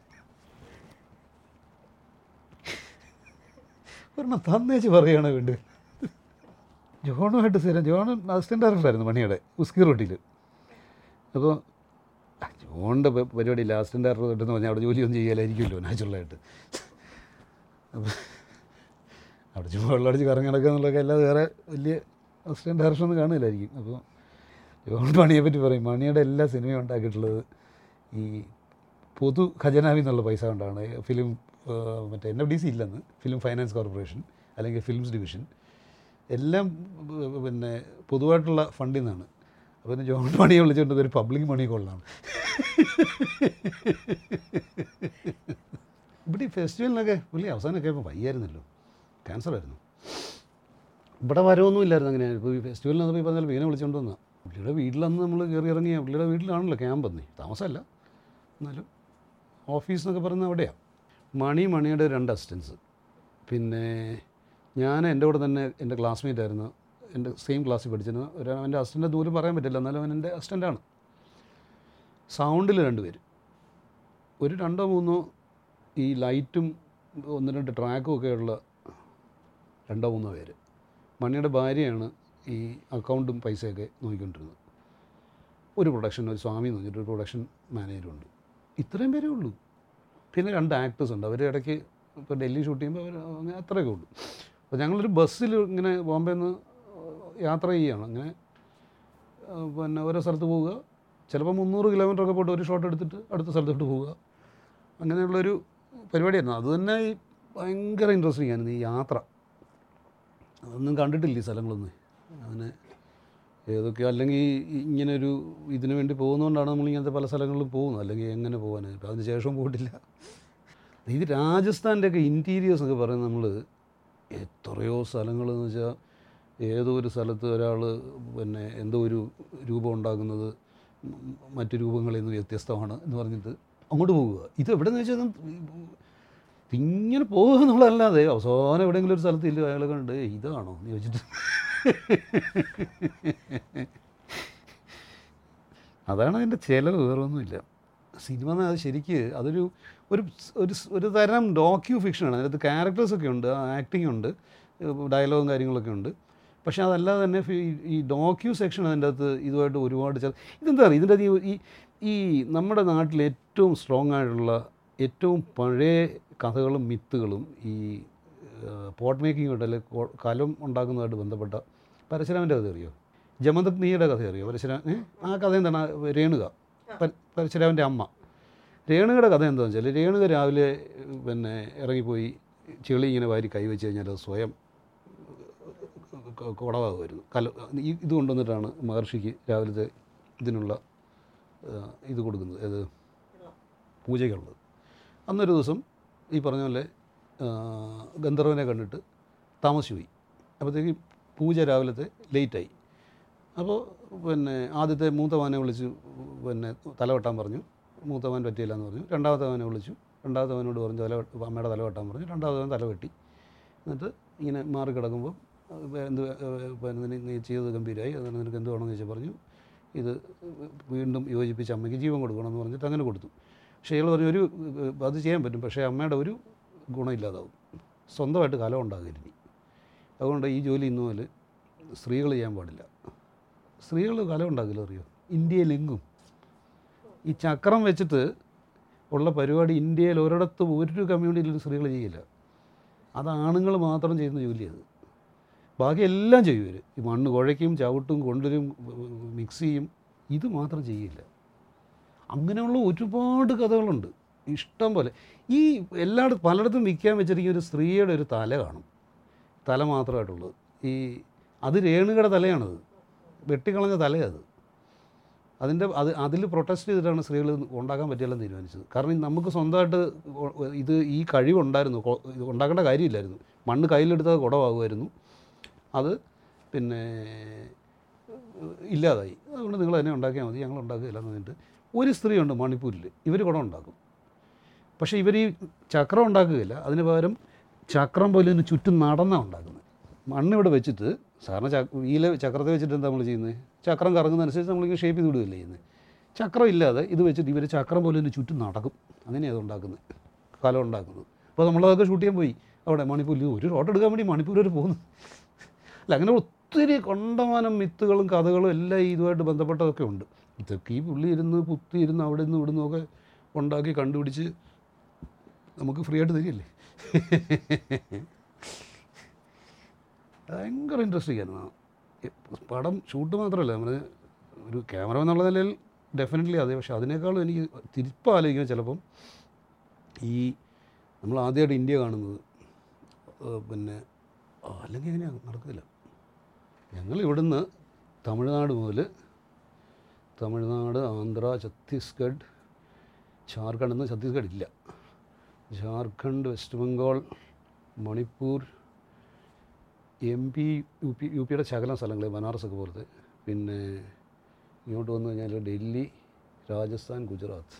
ഒരെണ്ണം തന്നേച്ച് പറയുകയാണ് വേണ്ടത്? ജോണുമായിട്ട് സ്ഥിരം ജോൺ അസിസ്റ്റന്റ് ഡയറക്ടറായിരുന്നു മണിയുടെ ഉസ്കി റോട്ടിൽ അപ്പോൾ ജോണിന്റെ പരിപാടി അസിസ്റ്റന്റ് ഡയറക്ടർ തൊട്ടെന്ന് പറഞ്ഞാൽ അവിടെ ജോലിയൊന്നും ചെയ്യാലായിരിക്കുമല്ലോ നാച്ചുറലായിട്ട്. അപ്പോൾ അവിടെ ചുമ്മാ വെള്ളമടിച്ച് കറങ്ങി നടക്കുക എന്നുള്ളതൊക്കെ അല്ലാതെ വേറെ വലിയ അസിസ്റ്റന്റ് ഡയറക്ടർ ഒന്നും കാണില്ലായിരിക്കും അപ്പോൾ ജോൺ മണിയെ പറ്റി പറയും. മണിയുടെ എല്ലാ സിനിമയും ഉണ്ടാക്കിയിട്ടുള്ളത് ഈ പൊതു ഖജനാവിൽ നിന്നുള്ള പൈസ കൊണ്ടാണ്. ഫിലിം മറ്റേ എൻ എഫ് ഡി സി ഇല്ലെന്ന്. ഫിലിം ഫൈനാൻസ് കോർപ്പറേഷൻ അല്ലെങ്കിൽ ഫിലിംസ് ഡിവിഷൻ. എല്ലാം പിന്നെ പൊതുവായിട്ടുള്ള ഫണ്ടിൽ നിന്നാണ്. അപ്പോൾ പിന്നെ ജോൺ മണിയെ വിളിച്ചുകൊണ്ട് ഒരു പബ്ലിക് മണി കൊള്ളാണ് ഇവിടെ ഈ ഫെസ്റ്റിവലിനൊക്കെ പുള്ളി അവസാനമൊക്കെ ഇപ്പോൾ വയ്യായിരുന്നല്ലോ. ക്യാൻസർ ആയിരുന്നു. ഇവിടെ വരവൊന്നും ഇല്ലായിരുന്നു അങ്ങനെ. ഇപ്പോൾ ഈ ഫെസ്റ്റിവലിനകത്ത് പോയി പറഞ്ഞാൽ വീണെ വിളിച്ചുകൊണ്ട് വന്നാൽ പുള്ളിയുടെ വീട്ടിലന്ന് നമ്മൾ കയറി ഇറങ്ങിയ പുള്ളിയുടെ വീട്ടിലാണല്ലോ ക്യാമ്പ് എന്നേ താമസമല്ല. എന്നാലും ഓഫീസ് എന്നൊക്കെ പറയുന്നത് അവിടെയാണ് മണി മണിയുടെ രണ്ട് അസിസ്റ്റൻസ്. പിന്നെ ഞാൻ എന്റെ കൂടെ തന്നെ എന്റെ ക്ലാസ്മേറ്റ് ആയിരുന്നു. എന്റെ സെയിം ക്ലാസ്സിൽ പഠിച്ചിരുന്ന ഒരു അവന്റെ അസിസ്റ്റന്റെ ദൂരം പറയാൻ പറ്റില്ല. എന്നാലും അവൻ എന്റെ അസിസ്റ്റന്റാണ്. സൗണ്ടിൽ രണ്ട് പേര്. ഒരു രണ്ടോ മൂന്നോ ഈ ലൈറ്റും ഒന്ന് രണ്ട് ട്രാക്കും ഒക്കെ ഉള്ള രണ്ടോ മൂന്നോ പേര്. മണിയുടെ ഭാര്യയാണ് ഈ അക്കൗണ്ടും പൈസയൊക്കെ നോക്കിക്കൊണ്ടിരുന്നത്. ഒരു പ്രൊഡക്ഷൻ ഒരു സ്വാമി എന്ന് ഒരു പ്രൊഡക്ഷൻ മാനേജറുണ്ട് ഇത്രയും പേരേ ഉള്ളൂ. പിന്നെ രണ്ട് ആക്ടേഴ്സ് ഉണ്ട്. അവർ ഇടയ്ക്ക് ഇപ്പോൾ ഡൽഹി ഷൂട്ട് ചെയ്യുമ്പോൾ അവർ അങ്ങനെ അത്രയൊക്കെ ഉള്ളൂ. അപ്പോൾ ഞങ്ങളൊരു ബസ്സിൽ ഇങ്ങനെ ബോംബെ നിന്ന് യാത്ര ചെയ്യുകയാണ്. അങ്ങനെ പിന്നെ ഓരോ സ്ഥലത്ത് പോവുക. ചിലപ്പോൾ മുന്നൂറ് കിലോമീറ്റർ ഒക്കെ പോയിട്ട് ഒരു ഷോട്ട് എടുത്തിട്ട് അടുത്ത സ്ഥലത്തോട്ട് പോവുക. അങ്ങനെയുള്ളൊരു പരിപാടിയായിരുന്നു. അത് തന്നെ ഭയങ്കര ഇൻട്രസ്റ്റിംഗ് ആയിരുന്നു ഈ യാത്ര. അതൊന്നും കണ്ടിട്ടില്ല ഈ സ്ഥലങ്ങളൊന്നും. അങ്ങനെ ഏതൊക്കെയോ അല്ലെങ്കിൽ ഇങ്ങനൊരു ഇതിനു വേണ്ടി പോകുന്നതുകൊണ്ടാണ് നമ്മൾ ഇങ്ങനത്തെ പല സ്ഥലങ്ങളിലും പോകുന്നത്. അല്ലെങ്കിൽ എങ്ങനെ ഇപ്പം അതിന് ശേഷവും പോയിട്ടില്ല. ഇത് രാജസ്ഥാന്റെ ഒക്കെ ഇന്റീരിയേഴ്സ് ഒക്കെ പറയുന്നത് നമ്മൾ എത്രയോ സ്ഥലങ്ങൾ എന്ന് വെച്ചാൽ ഏതോ ഒരു സ്ഥലത്ത് ഒരാൾ പിന്നെ എന്തോ ഒരു രൂപം ഉണ്ടാക്കുന്നത് മറ്റു രൂപങ്ങളിൽ നിന്ന് വ്യത്യസ്തമാണ് എന്ന് പറഞ്ഞിട്ട് അങ്ങോട്ട് പോവുക ഇത് എവിടെയെന്ന് വെച്ചാൽ ഇങ്ങനെ പോകുക എന്നുള്ളതല്ലാതെ അവസാനം എവിടെയെങ്കിലും ഒരു സ്ഥലത്ത് ഇല്ല. അയാളെ കണ്ട് ഇതാണോ? എന്ന് ചോദിച്ചിട്ട് അതാണ് അതിന്റെ ചിലവ് വേറൊന്നുമില്ല. സിനിമ അത് ശരിക്ക് അതൊരു ഒരു ഒരു ഒരു തരം ഡോക്യു ഫിക്ഷനാണ് അതിനകത്ത് ക്യാരക്ടേഴ്സൊക്കെ ഉണ്ട് ആക്ടിംഗ് ഉണ്ട് ഡയലോഗും കാര്യങ്ങളൊക്കെ ഉണ്ട്. പക്ഷേ അതല്ലാതെ തന്നെ ഈ- ഡോക്യൂ സെക്ഷൻ അതിന്റെ അകത്ത് ഇതുമായിട്ട് ഒരുപാട് ചെറു ഇതെന്താ പറയുക ഇതിന്റെ അകത്ത് ഈ ഈ നമ്മുടെ നാട്ടിൽ ഏറ്റവും സ്ട്രോങ് ആയിട്ടുള്ള ഏറ്റവും പഴയ കഥകളും മിത്തുകളും ഈ പോട്ട് മേക്കിങ്ങുമായിട്ട് അല്ലെങ്കിൽ കലം ഉണ്ടാക്കുന്നതുമായിട്ട് ബന്ധപ്പെട്ട പരശുരാമന്റെ കഥ അറിയോ? ജമദഗ്നിയുടെ കഥ അറിയോ? പരശുരാം ആ കഥ എന്താണ്? രേണുക. പരശുരാമന്റെ അമ്മ. രേണുകയുടെ കഥ എന്താണെന്ന് വെച്ചാൽ രേണുക രാവിലെ പിന്നെ ഇറങ്ങിപ്പോയി ചെളി ഇങ്ങനെ വാരി കൈവച്ച് കഴിഞ്ഞാൽ അത് സ്വയം കുടവാകുമായിരുന്നു. കല ഇത് കൊണ്ടുവന്നിട്ടാണ് മഹർഷിക്ക് രാവിലത്തെ ഇതിനുള്ള ഇത് കൊടുക്കുന്നത്. അത് പൂജയ്ക്കുള്ളത്. അന്നൊരു ദിവസം ഈ പറഞ്ഞ പോലെ ഗന്ധർവനെ കണ്ടിട്ട് താമസിച്ചു പോയി അപ്പോഴത്തേക്ക് പൂജ രാവിലത്തെ ലേറ്റായി. അപ്പോൾ പിന്നെ ആദ്യത്തെ മൂത്തവാനെ വിളിച്ചു പിന്നെ തലവെട്ടാൻ പറഞ്ഞു. മൂത്തവാൻ പറ്റിയില്ല എന്ന് പറഞ്ഞു. രണ്ടാമത്തെ അവനെ വിളിച്ചു. രണ്ടാമത്തെ അവനോട് പറഞ്ഞു തല അമ്മയുടെ തലവെട്ടാൻ പറഞ്ഞു. രണ്ടാമത്തെ തലവെട്ടി തല വെട്ടി. എന്നിട്ട് ഇങ്ങനെ മാറി കിടക്കുമ്പോൾ എന്ത് പിന്നെ നീ ചെയ്തത് ഗംഭീരമായി അതുകൊണ്ട് നിനക്ക് എന്ത് വേണമെന്ന് ചോദിച്ചാൽ പറഞ്ഞു ഇത് വീണ്ടും യോജിപ്പിച്ച് അമ്മയ്ക്ക് ജീവൻ കൊടുക്കണമെന്ന് പറഞ്ഞിട്ട് അങ്ങനെ കൊടുത്തു. പക്ഷേ ഇയാൾ പറഞ്ഞു ഒരു അത് ചെയ്യാൻ പറ്റും. പക്ഷേ അമ്മയുടെ ഒരു ഗുണമില്ലാതാവും. സ്വന്തമായിട്ട് കലം ഉണ്ടാകരുത് അതുകൊണ്ട് ഈ ജോലി ഇന്നു മുതൽ സ്ത്രീകൾ ചെയ്യാൻ പാടില്ല. സ്ത്രീകൾ കല ഉണ്ടാക്കില്ല അറിയോ? ഇന്ത്യയിലെങ്കും ഈ ചക്രം വെച്ചിട്ട് ഉള്ള പരിപാടി ഇന്ത്യയിൽ ഒരിടത്തും ഒരു കമ്മ്യൂണിറ്റിയിലും സ്ത്രീകൾ ചെയ്യില്ല. അത് ആണുങ്ങൾ മാത്രം ചെയ്യുന്ന ജോലിയാണ് ബാക്കി എല്ലാം ചെയ്യും ഇവർ ഈ മണ്ണ് കുഴയ്ക്കും ചവിട്ടും കൊണ്ടുവരും മിക്സ് ചെയ്യും. ഇത് മാത്രം ചെയ്യില്ല. അങ്ങനെയുള്ള ഒരുപാട് കഥകളുണ്ട്. ഇഷ്ടം പോലെ. ഈ എല്ലായിടത്തും പലയിടത്തും വിൽക്കാൻ വെച്ചിരിക്കുന്ന ഒരു സ്ത്രീയുടെ ഒരു തല കാണും. തല മാത്രമായിട്ടുള്ളത്. ഈ അത് രേണുകയുടെ തലയാണത്. വെട്ടിക്കളഞ്ഞ തലയത് അതിന്റെ അത് അതിൽ പ്രൊട്ടസ്റ്റ് ചെയ്തിട്ടാണ് സ്ത്രീകൾ ഉണ്ടാക്കാൻ പറ്റില്ലെന്ന് തീരുമാനിച്ചത്. കാരണം നമുക്ക് സ്വന്തമായിട്ട് ഇത് ഈ കഴിവുണ്ടായിരുന്നു. ഉണ്ടാക്കേണ്ട കാര്യമില്ലായിരുന്നു. മണ്ണ് കയ്യിലെടുത്താൽ കുടവാകുമായിരുന്നു. അത് പിന്നെ ഇല്ലാതായി. അതുകൊണ്ട് നിങ്ങൾ തന്നെ ഉണ്ടാക്കിയാൽ മതി. ഞങ്ങൾ ഉണ്ടാക്കുകയില്ല എന്ന് പറഞ്ഞിട്ട് ഒരു സ്ത്രീയുണ്ട് മണിപ്പൂരിൽ. ഇവർ കുടം ഉണ്ടാക്കും. പക്ഷേ ഇവർ ഈ ചക്രം ഉണ്ടാക്കുകയില്ല. അതിന് പകരം ചക്രം പോലെ ഇതിന് ചുറ്റും നടന്നാണ് ഉണ്ടാക്കുന്നത്. മണ്ണ് ഇവിടെ വെച്ചിട്ട് സാറിന് വീല ചക്രത്തെ വെച്ചിട്ട് എന്താ നമ്മൾ ചെയ്യുന്നത്? ചക്രം കറങ്ങുന്നതനുസരിച്ച് നമ്മളിങ്ങനെ ഷേപ്പ് ചെയ്ത് വിടുകയല്ലേ ചെയ്യുന്നത്. ചക്രം ഇല്ലാതെ ഇത് വെച്ചിട്ട് ഇവർ ചക്രം പോലെ ഇതിന് ചുറ്റും നടക്കും. അങ്ങനെയാണ് ഉണ്ടാക്കുന്നത്. കലം ഉണ്ടാക്കുന്നത്. അപ്പോൾ നമ്മളതൊക്കെ ഷൂട്ട് ചെയ്യാൻ പോയി. അവിടെ മണിപ്പൂരിൽ ഒരു ഷോട്ട് എടുക്കാൻ വേണ്ടി മണിപ്പൂർ വരെ പോകുന്നു. അല്ല അങ്ങനെ ഒത്തിരി കൊണ്ടമാനം മിത്തുകളും കഥകളും എല്ലാം ഇതുമായിട്ട് ബന്ധപ്പെട്ടതൊക്കെ ഉണ്ട്. ഇതൊക്കെ ഈ പുള്ളി ഇരുന്ന് കുത്തി ഇരുന്ന് അവിടെ നിന്ന് ഇവിടുന്നൊക്കെ ഉണ്ടാക്കി കണ്ടുപിടിച്ച് നമുക്ക് ഫ്രീ ആയിട്ട് തരികയല്ലേ? ഭയങ്കര ഇൻട്രസ്റ്റിംഗ് ആയിരുന്നു. പടം ഷൂട്ട് മാത്രമല്ല നമ്മൾ ഒരു ക്യാമറ എന്നുള്ള നിലയിൽ ഡെഫിനറ്റ്ലി അതെ. പക്ഷെ അതിനേക്കാളും എനിക്ക് തിരിപ്പം ആലോചിക്കുന്നത് ചിലപ്പം ഈ നമ്മൾ ആദ്യമായിട്ട് ഇന്ത്യ കാണുന്നത് പിന്നെ അല്ലെങ്കിൽ എങ്ങനെയാണ് നടക്കില്ല ഞങ്ങൾ ഇവിടുന്ന് തമിഴ്നാട് മുതൽ തമിഴ്നാട് ആന്ധ്ര ഛത്തീസ്ഗഡ് ജാർഖണ്ഡ് എന്ന് ഛത്തീസ്ഗഡ് ഇല്ല. Jharkhand west Bengal Manipur M P U P U പിയുടെ ശകലം സ്ഥലങ്ങൾ ബനാറസൊക്കെ പോലത്തെ. പിന്നെ ഇങ്ങോട്ട് വന്നു കഴിഞ്ഞാൽ ഡൽഹി രാജസ്ഥാൻ ഗുജറാത്ത്.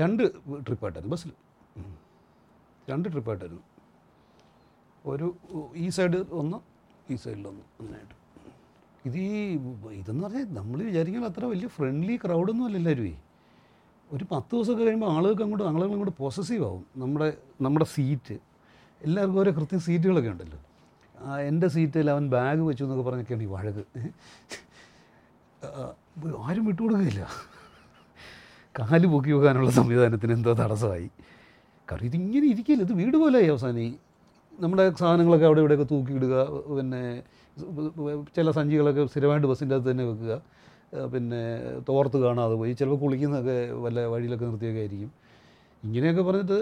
രണ്ട് ട്രിപ്പായിട്ടായിരുന്നു ബസ്സിൽ രണ്ട് ട്രിപ്പായിട്ടായിരുന്നു. ഒരു ഈ സൈഡ് ഒന്ന് ഈ സൈഡിലൊന്ന് അങ്ങനെയായിട്ട് ഇത് ഈ ഇതെന്ന് പറഞ്ഞാൽ നമ്മൾ വിചാരിക്കുമ്പോൾ അത്ര വലിയ ഫ്രണ്ട്ലി ക്രൗഡൊന്നും അല്ല എല്ലാവരും. ഒരു പത്ത് ദിവസമൊക്കെ കഴിയുമ്പോൾ ആളുകൾക്ക് അങ്ങോട്ട് ആളുകൾ അങ്ങോട്ട് പോസസീവ് ആവും. നമ്മുടെ നമ്മുടെ സീറ്റ് എല്ലാവർക്കും ഓരോ കൃത്യം സീറ്റുകളൊക്കെ ഉണ്ടല്ലോ. എന്റെ സീറ്റിൽ അവൻ ബാഗ് വെച്ചു എന്നൊക്കെ പറഞ്ഞൊക്കെയാണ് ഈ വഴക്ക്. ആരും വിട്ടുകൊടുക്കുകയില്ല കാൽ പൊക്കി വെക്കാനുള്ള സംവിധാനത്തിന് എന്തോ തടസ്സമായി. കാരണം ഇതിങ്ങനെ ഇരിക്കില്ല? ഇത് വീട് പോലെയായി അവസാനം. ഈ നമ്മുടെ സാധനങ്ങളൊക്കെ അവിടെ ഇവിടെയൊക്കെ തൂക്കിയിടുക പിന്നെ ചില സഞ്ചികളൊക്കെ സ്ഥിരമായിട്ട് ബസ്സിന്റെ അകത്ത് തന്നെ വെക്കുക. പിന്നെ തോർത്ത് കാണാതെ പോയി. ചിലപ്പോൾ കുളിക്കുന്നതൊക്കെ വല്ല വഴിയിലൊക്കെ നിർത്തിയൊക്കെ ആയിരിക്കും. ഇങ്ങനെയൊക്കെ പറഞ്ഞിട്ട്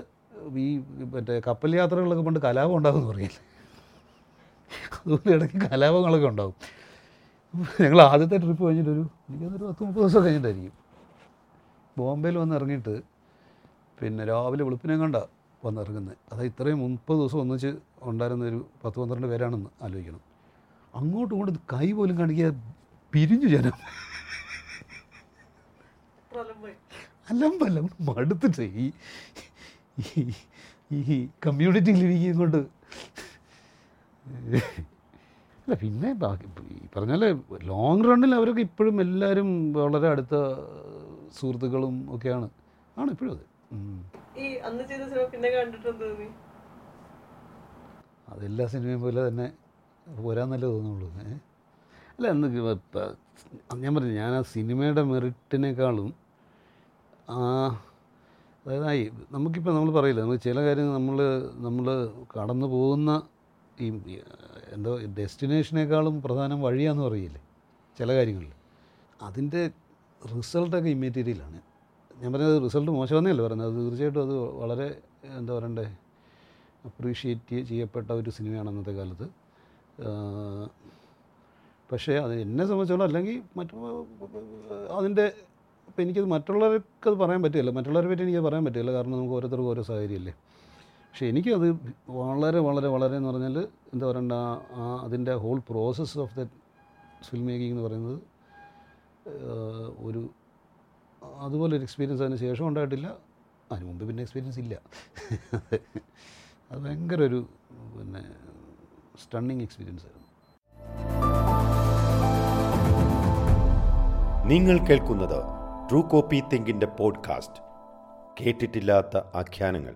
ഈ മറ്റേ കപ്പൽ യാത്രകളിലൊക്കെ പണ്ട് കലാപം ഉണ്ടാകും എന്ന് പറയില്ലേ? അതുപോലെ ഇടയ്ക്ക് കലാപങ്ങളൊക്കെ ഉണ്ടാകും ഞങ്ങൾ ആദ്യത്തെ ട്രിപ്പ് കഴിഞ്ഞിട്ടൊരു എനിക്കതൊരു പത്ത് മുപ്പത് ദിവസം കഴിഞ്ഞിട്ടായിരിക്കും. ബോംബെയിൽ വന്ന് ഇറങ്ങിയിട്ട് പിന്നെ രാവിലെ വെളുപ്പിനെ കണ്ട വന്നിറങ്ങുന്നത് അത് ഇത്രയും മുപ്പത് ദിവസം ഒന്നിച്ച് ഉണ്ടായിരുന്ന ഒരു പത്ത് പന്ത്രണ്ട് പേരാണെന്ന് ആലോചിക്കണം. അങ്ങോട്ടും ഇങ്ങോട്ടും കൈ പോലും കാണിക്കുക പിരിഞ്ഞു ജനം. അലമ്പല്ല മടുത്തിട്ട് ഈ ഈ- കമ്മ്യൂണിറ്റി ലിവിങ് കൊണ്ട്. അല്ല പിന്നെ ബാക്കി ഈ പറഞ്ഞാൽ ലോങ് റണ്ണിൽ അവരൊക്കെ ഇപ്പോഴും എല്ലാവരും വളരെ അടുത്ത സുഹൃത്തുക്കളും ഒക്കെയാണ്. ആണ് ഇപ്പോഴും അത്. അതെല്ലാ സിനിമയും പോലെ തന്നെ പോരാന്നല്ലേ തോന്നുള്ളൂ ഏ? അല്ല അന്ന് ഞാൻ പറഞ്ഞു ഞാൻ ആ സിനിമയുടെ മെറിറ്റിനേക്കാളും അതായത് നമുക്കിപ്പോൾ നമ്മൾ പറയില്ല നമുക്ക് ചില കാര്യങ്ങൾ നമ്മൾ നമ്മൾ കടന്നു പോകുന്ന ഈ എന്തോ ഡെസ്റ്റിനേഷനേക്കാളും പ്രധാനം വഴിയാന്ന് പറയില്ലേ ചില കാര്യങ്ങളിൽ. അതിന്റെ റിസൾട്ടൊക്കെ ഇമ്മീറ്റീരിയലാണ് ഞാൻ പറഞ്ഞത് റിസൾട്ട് മോശമെന്നല്ല പറയുന്നത് അത് തീർച്ചയായിട്ടും അത് വളരെ എന്താ പറയണ്ടേ അപ്രീഷിയേറ്റ് ചെയ്യപ്പെട്ട ഒരു സിനിമയാണ് അന്നത്തെ കാലത്ത്. പക്ഷേ അത് എന്നെ സംബന്ധിച്ചോളം അല്ലെങ്കിൽ മറ്റു അതിന്റെ ഇപ്പം എനിക്കത് മറ്റുള്ളവർക്ക് അത് പറയാൻ പറ്റില്ല മറ്റുള്ളവരെ പറ്റി എനിക്ക് പറയാൻ പറ്റില്ല കാരണം നമുക്ക് ഓരോരുത്തർക്കും ഓരോ സാഹചര്യമല്ലേ. പക്ഷേ എനിക്കത് വളരെ വളരെ വളരെ എന്ന് പറഞ്ഞാൽ എന്താ പറയണ്ട ആ അതിന്റെ whole process of the film making എന്ന് പറയുന്നത് ഒരു അതുപോലൊരു എക്സ്പീരിയൻസ് അതിന് ശേഷം ഉണ്ടായിട്ടില്ല. അതിന് മുമ്പ് പിന്നെ എക്സ്പീരിയൻസ് ഇല്ല. അത് ഭയങ്കര ഒരു പിന്നെ സ്റ്റണ്ണിങ് എക്സ്പീരിയൻസ് ആയിരുന്നു. നിങ്ങൾ കേൾക്കുന്നത് ട്രൂ കോപ്പി തിങ്കിന്റെ പോഡ്കാസ്റ്റ് കേട്ടിട്ടില്ലാത്ത ആഖ്യാനങ്ങൾ.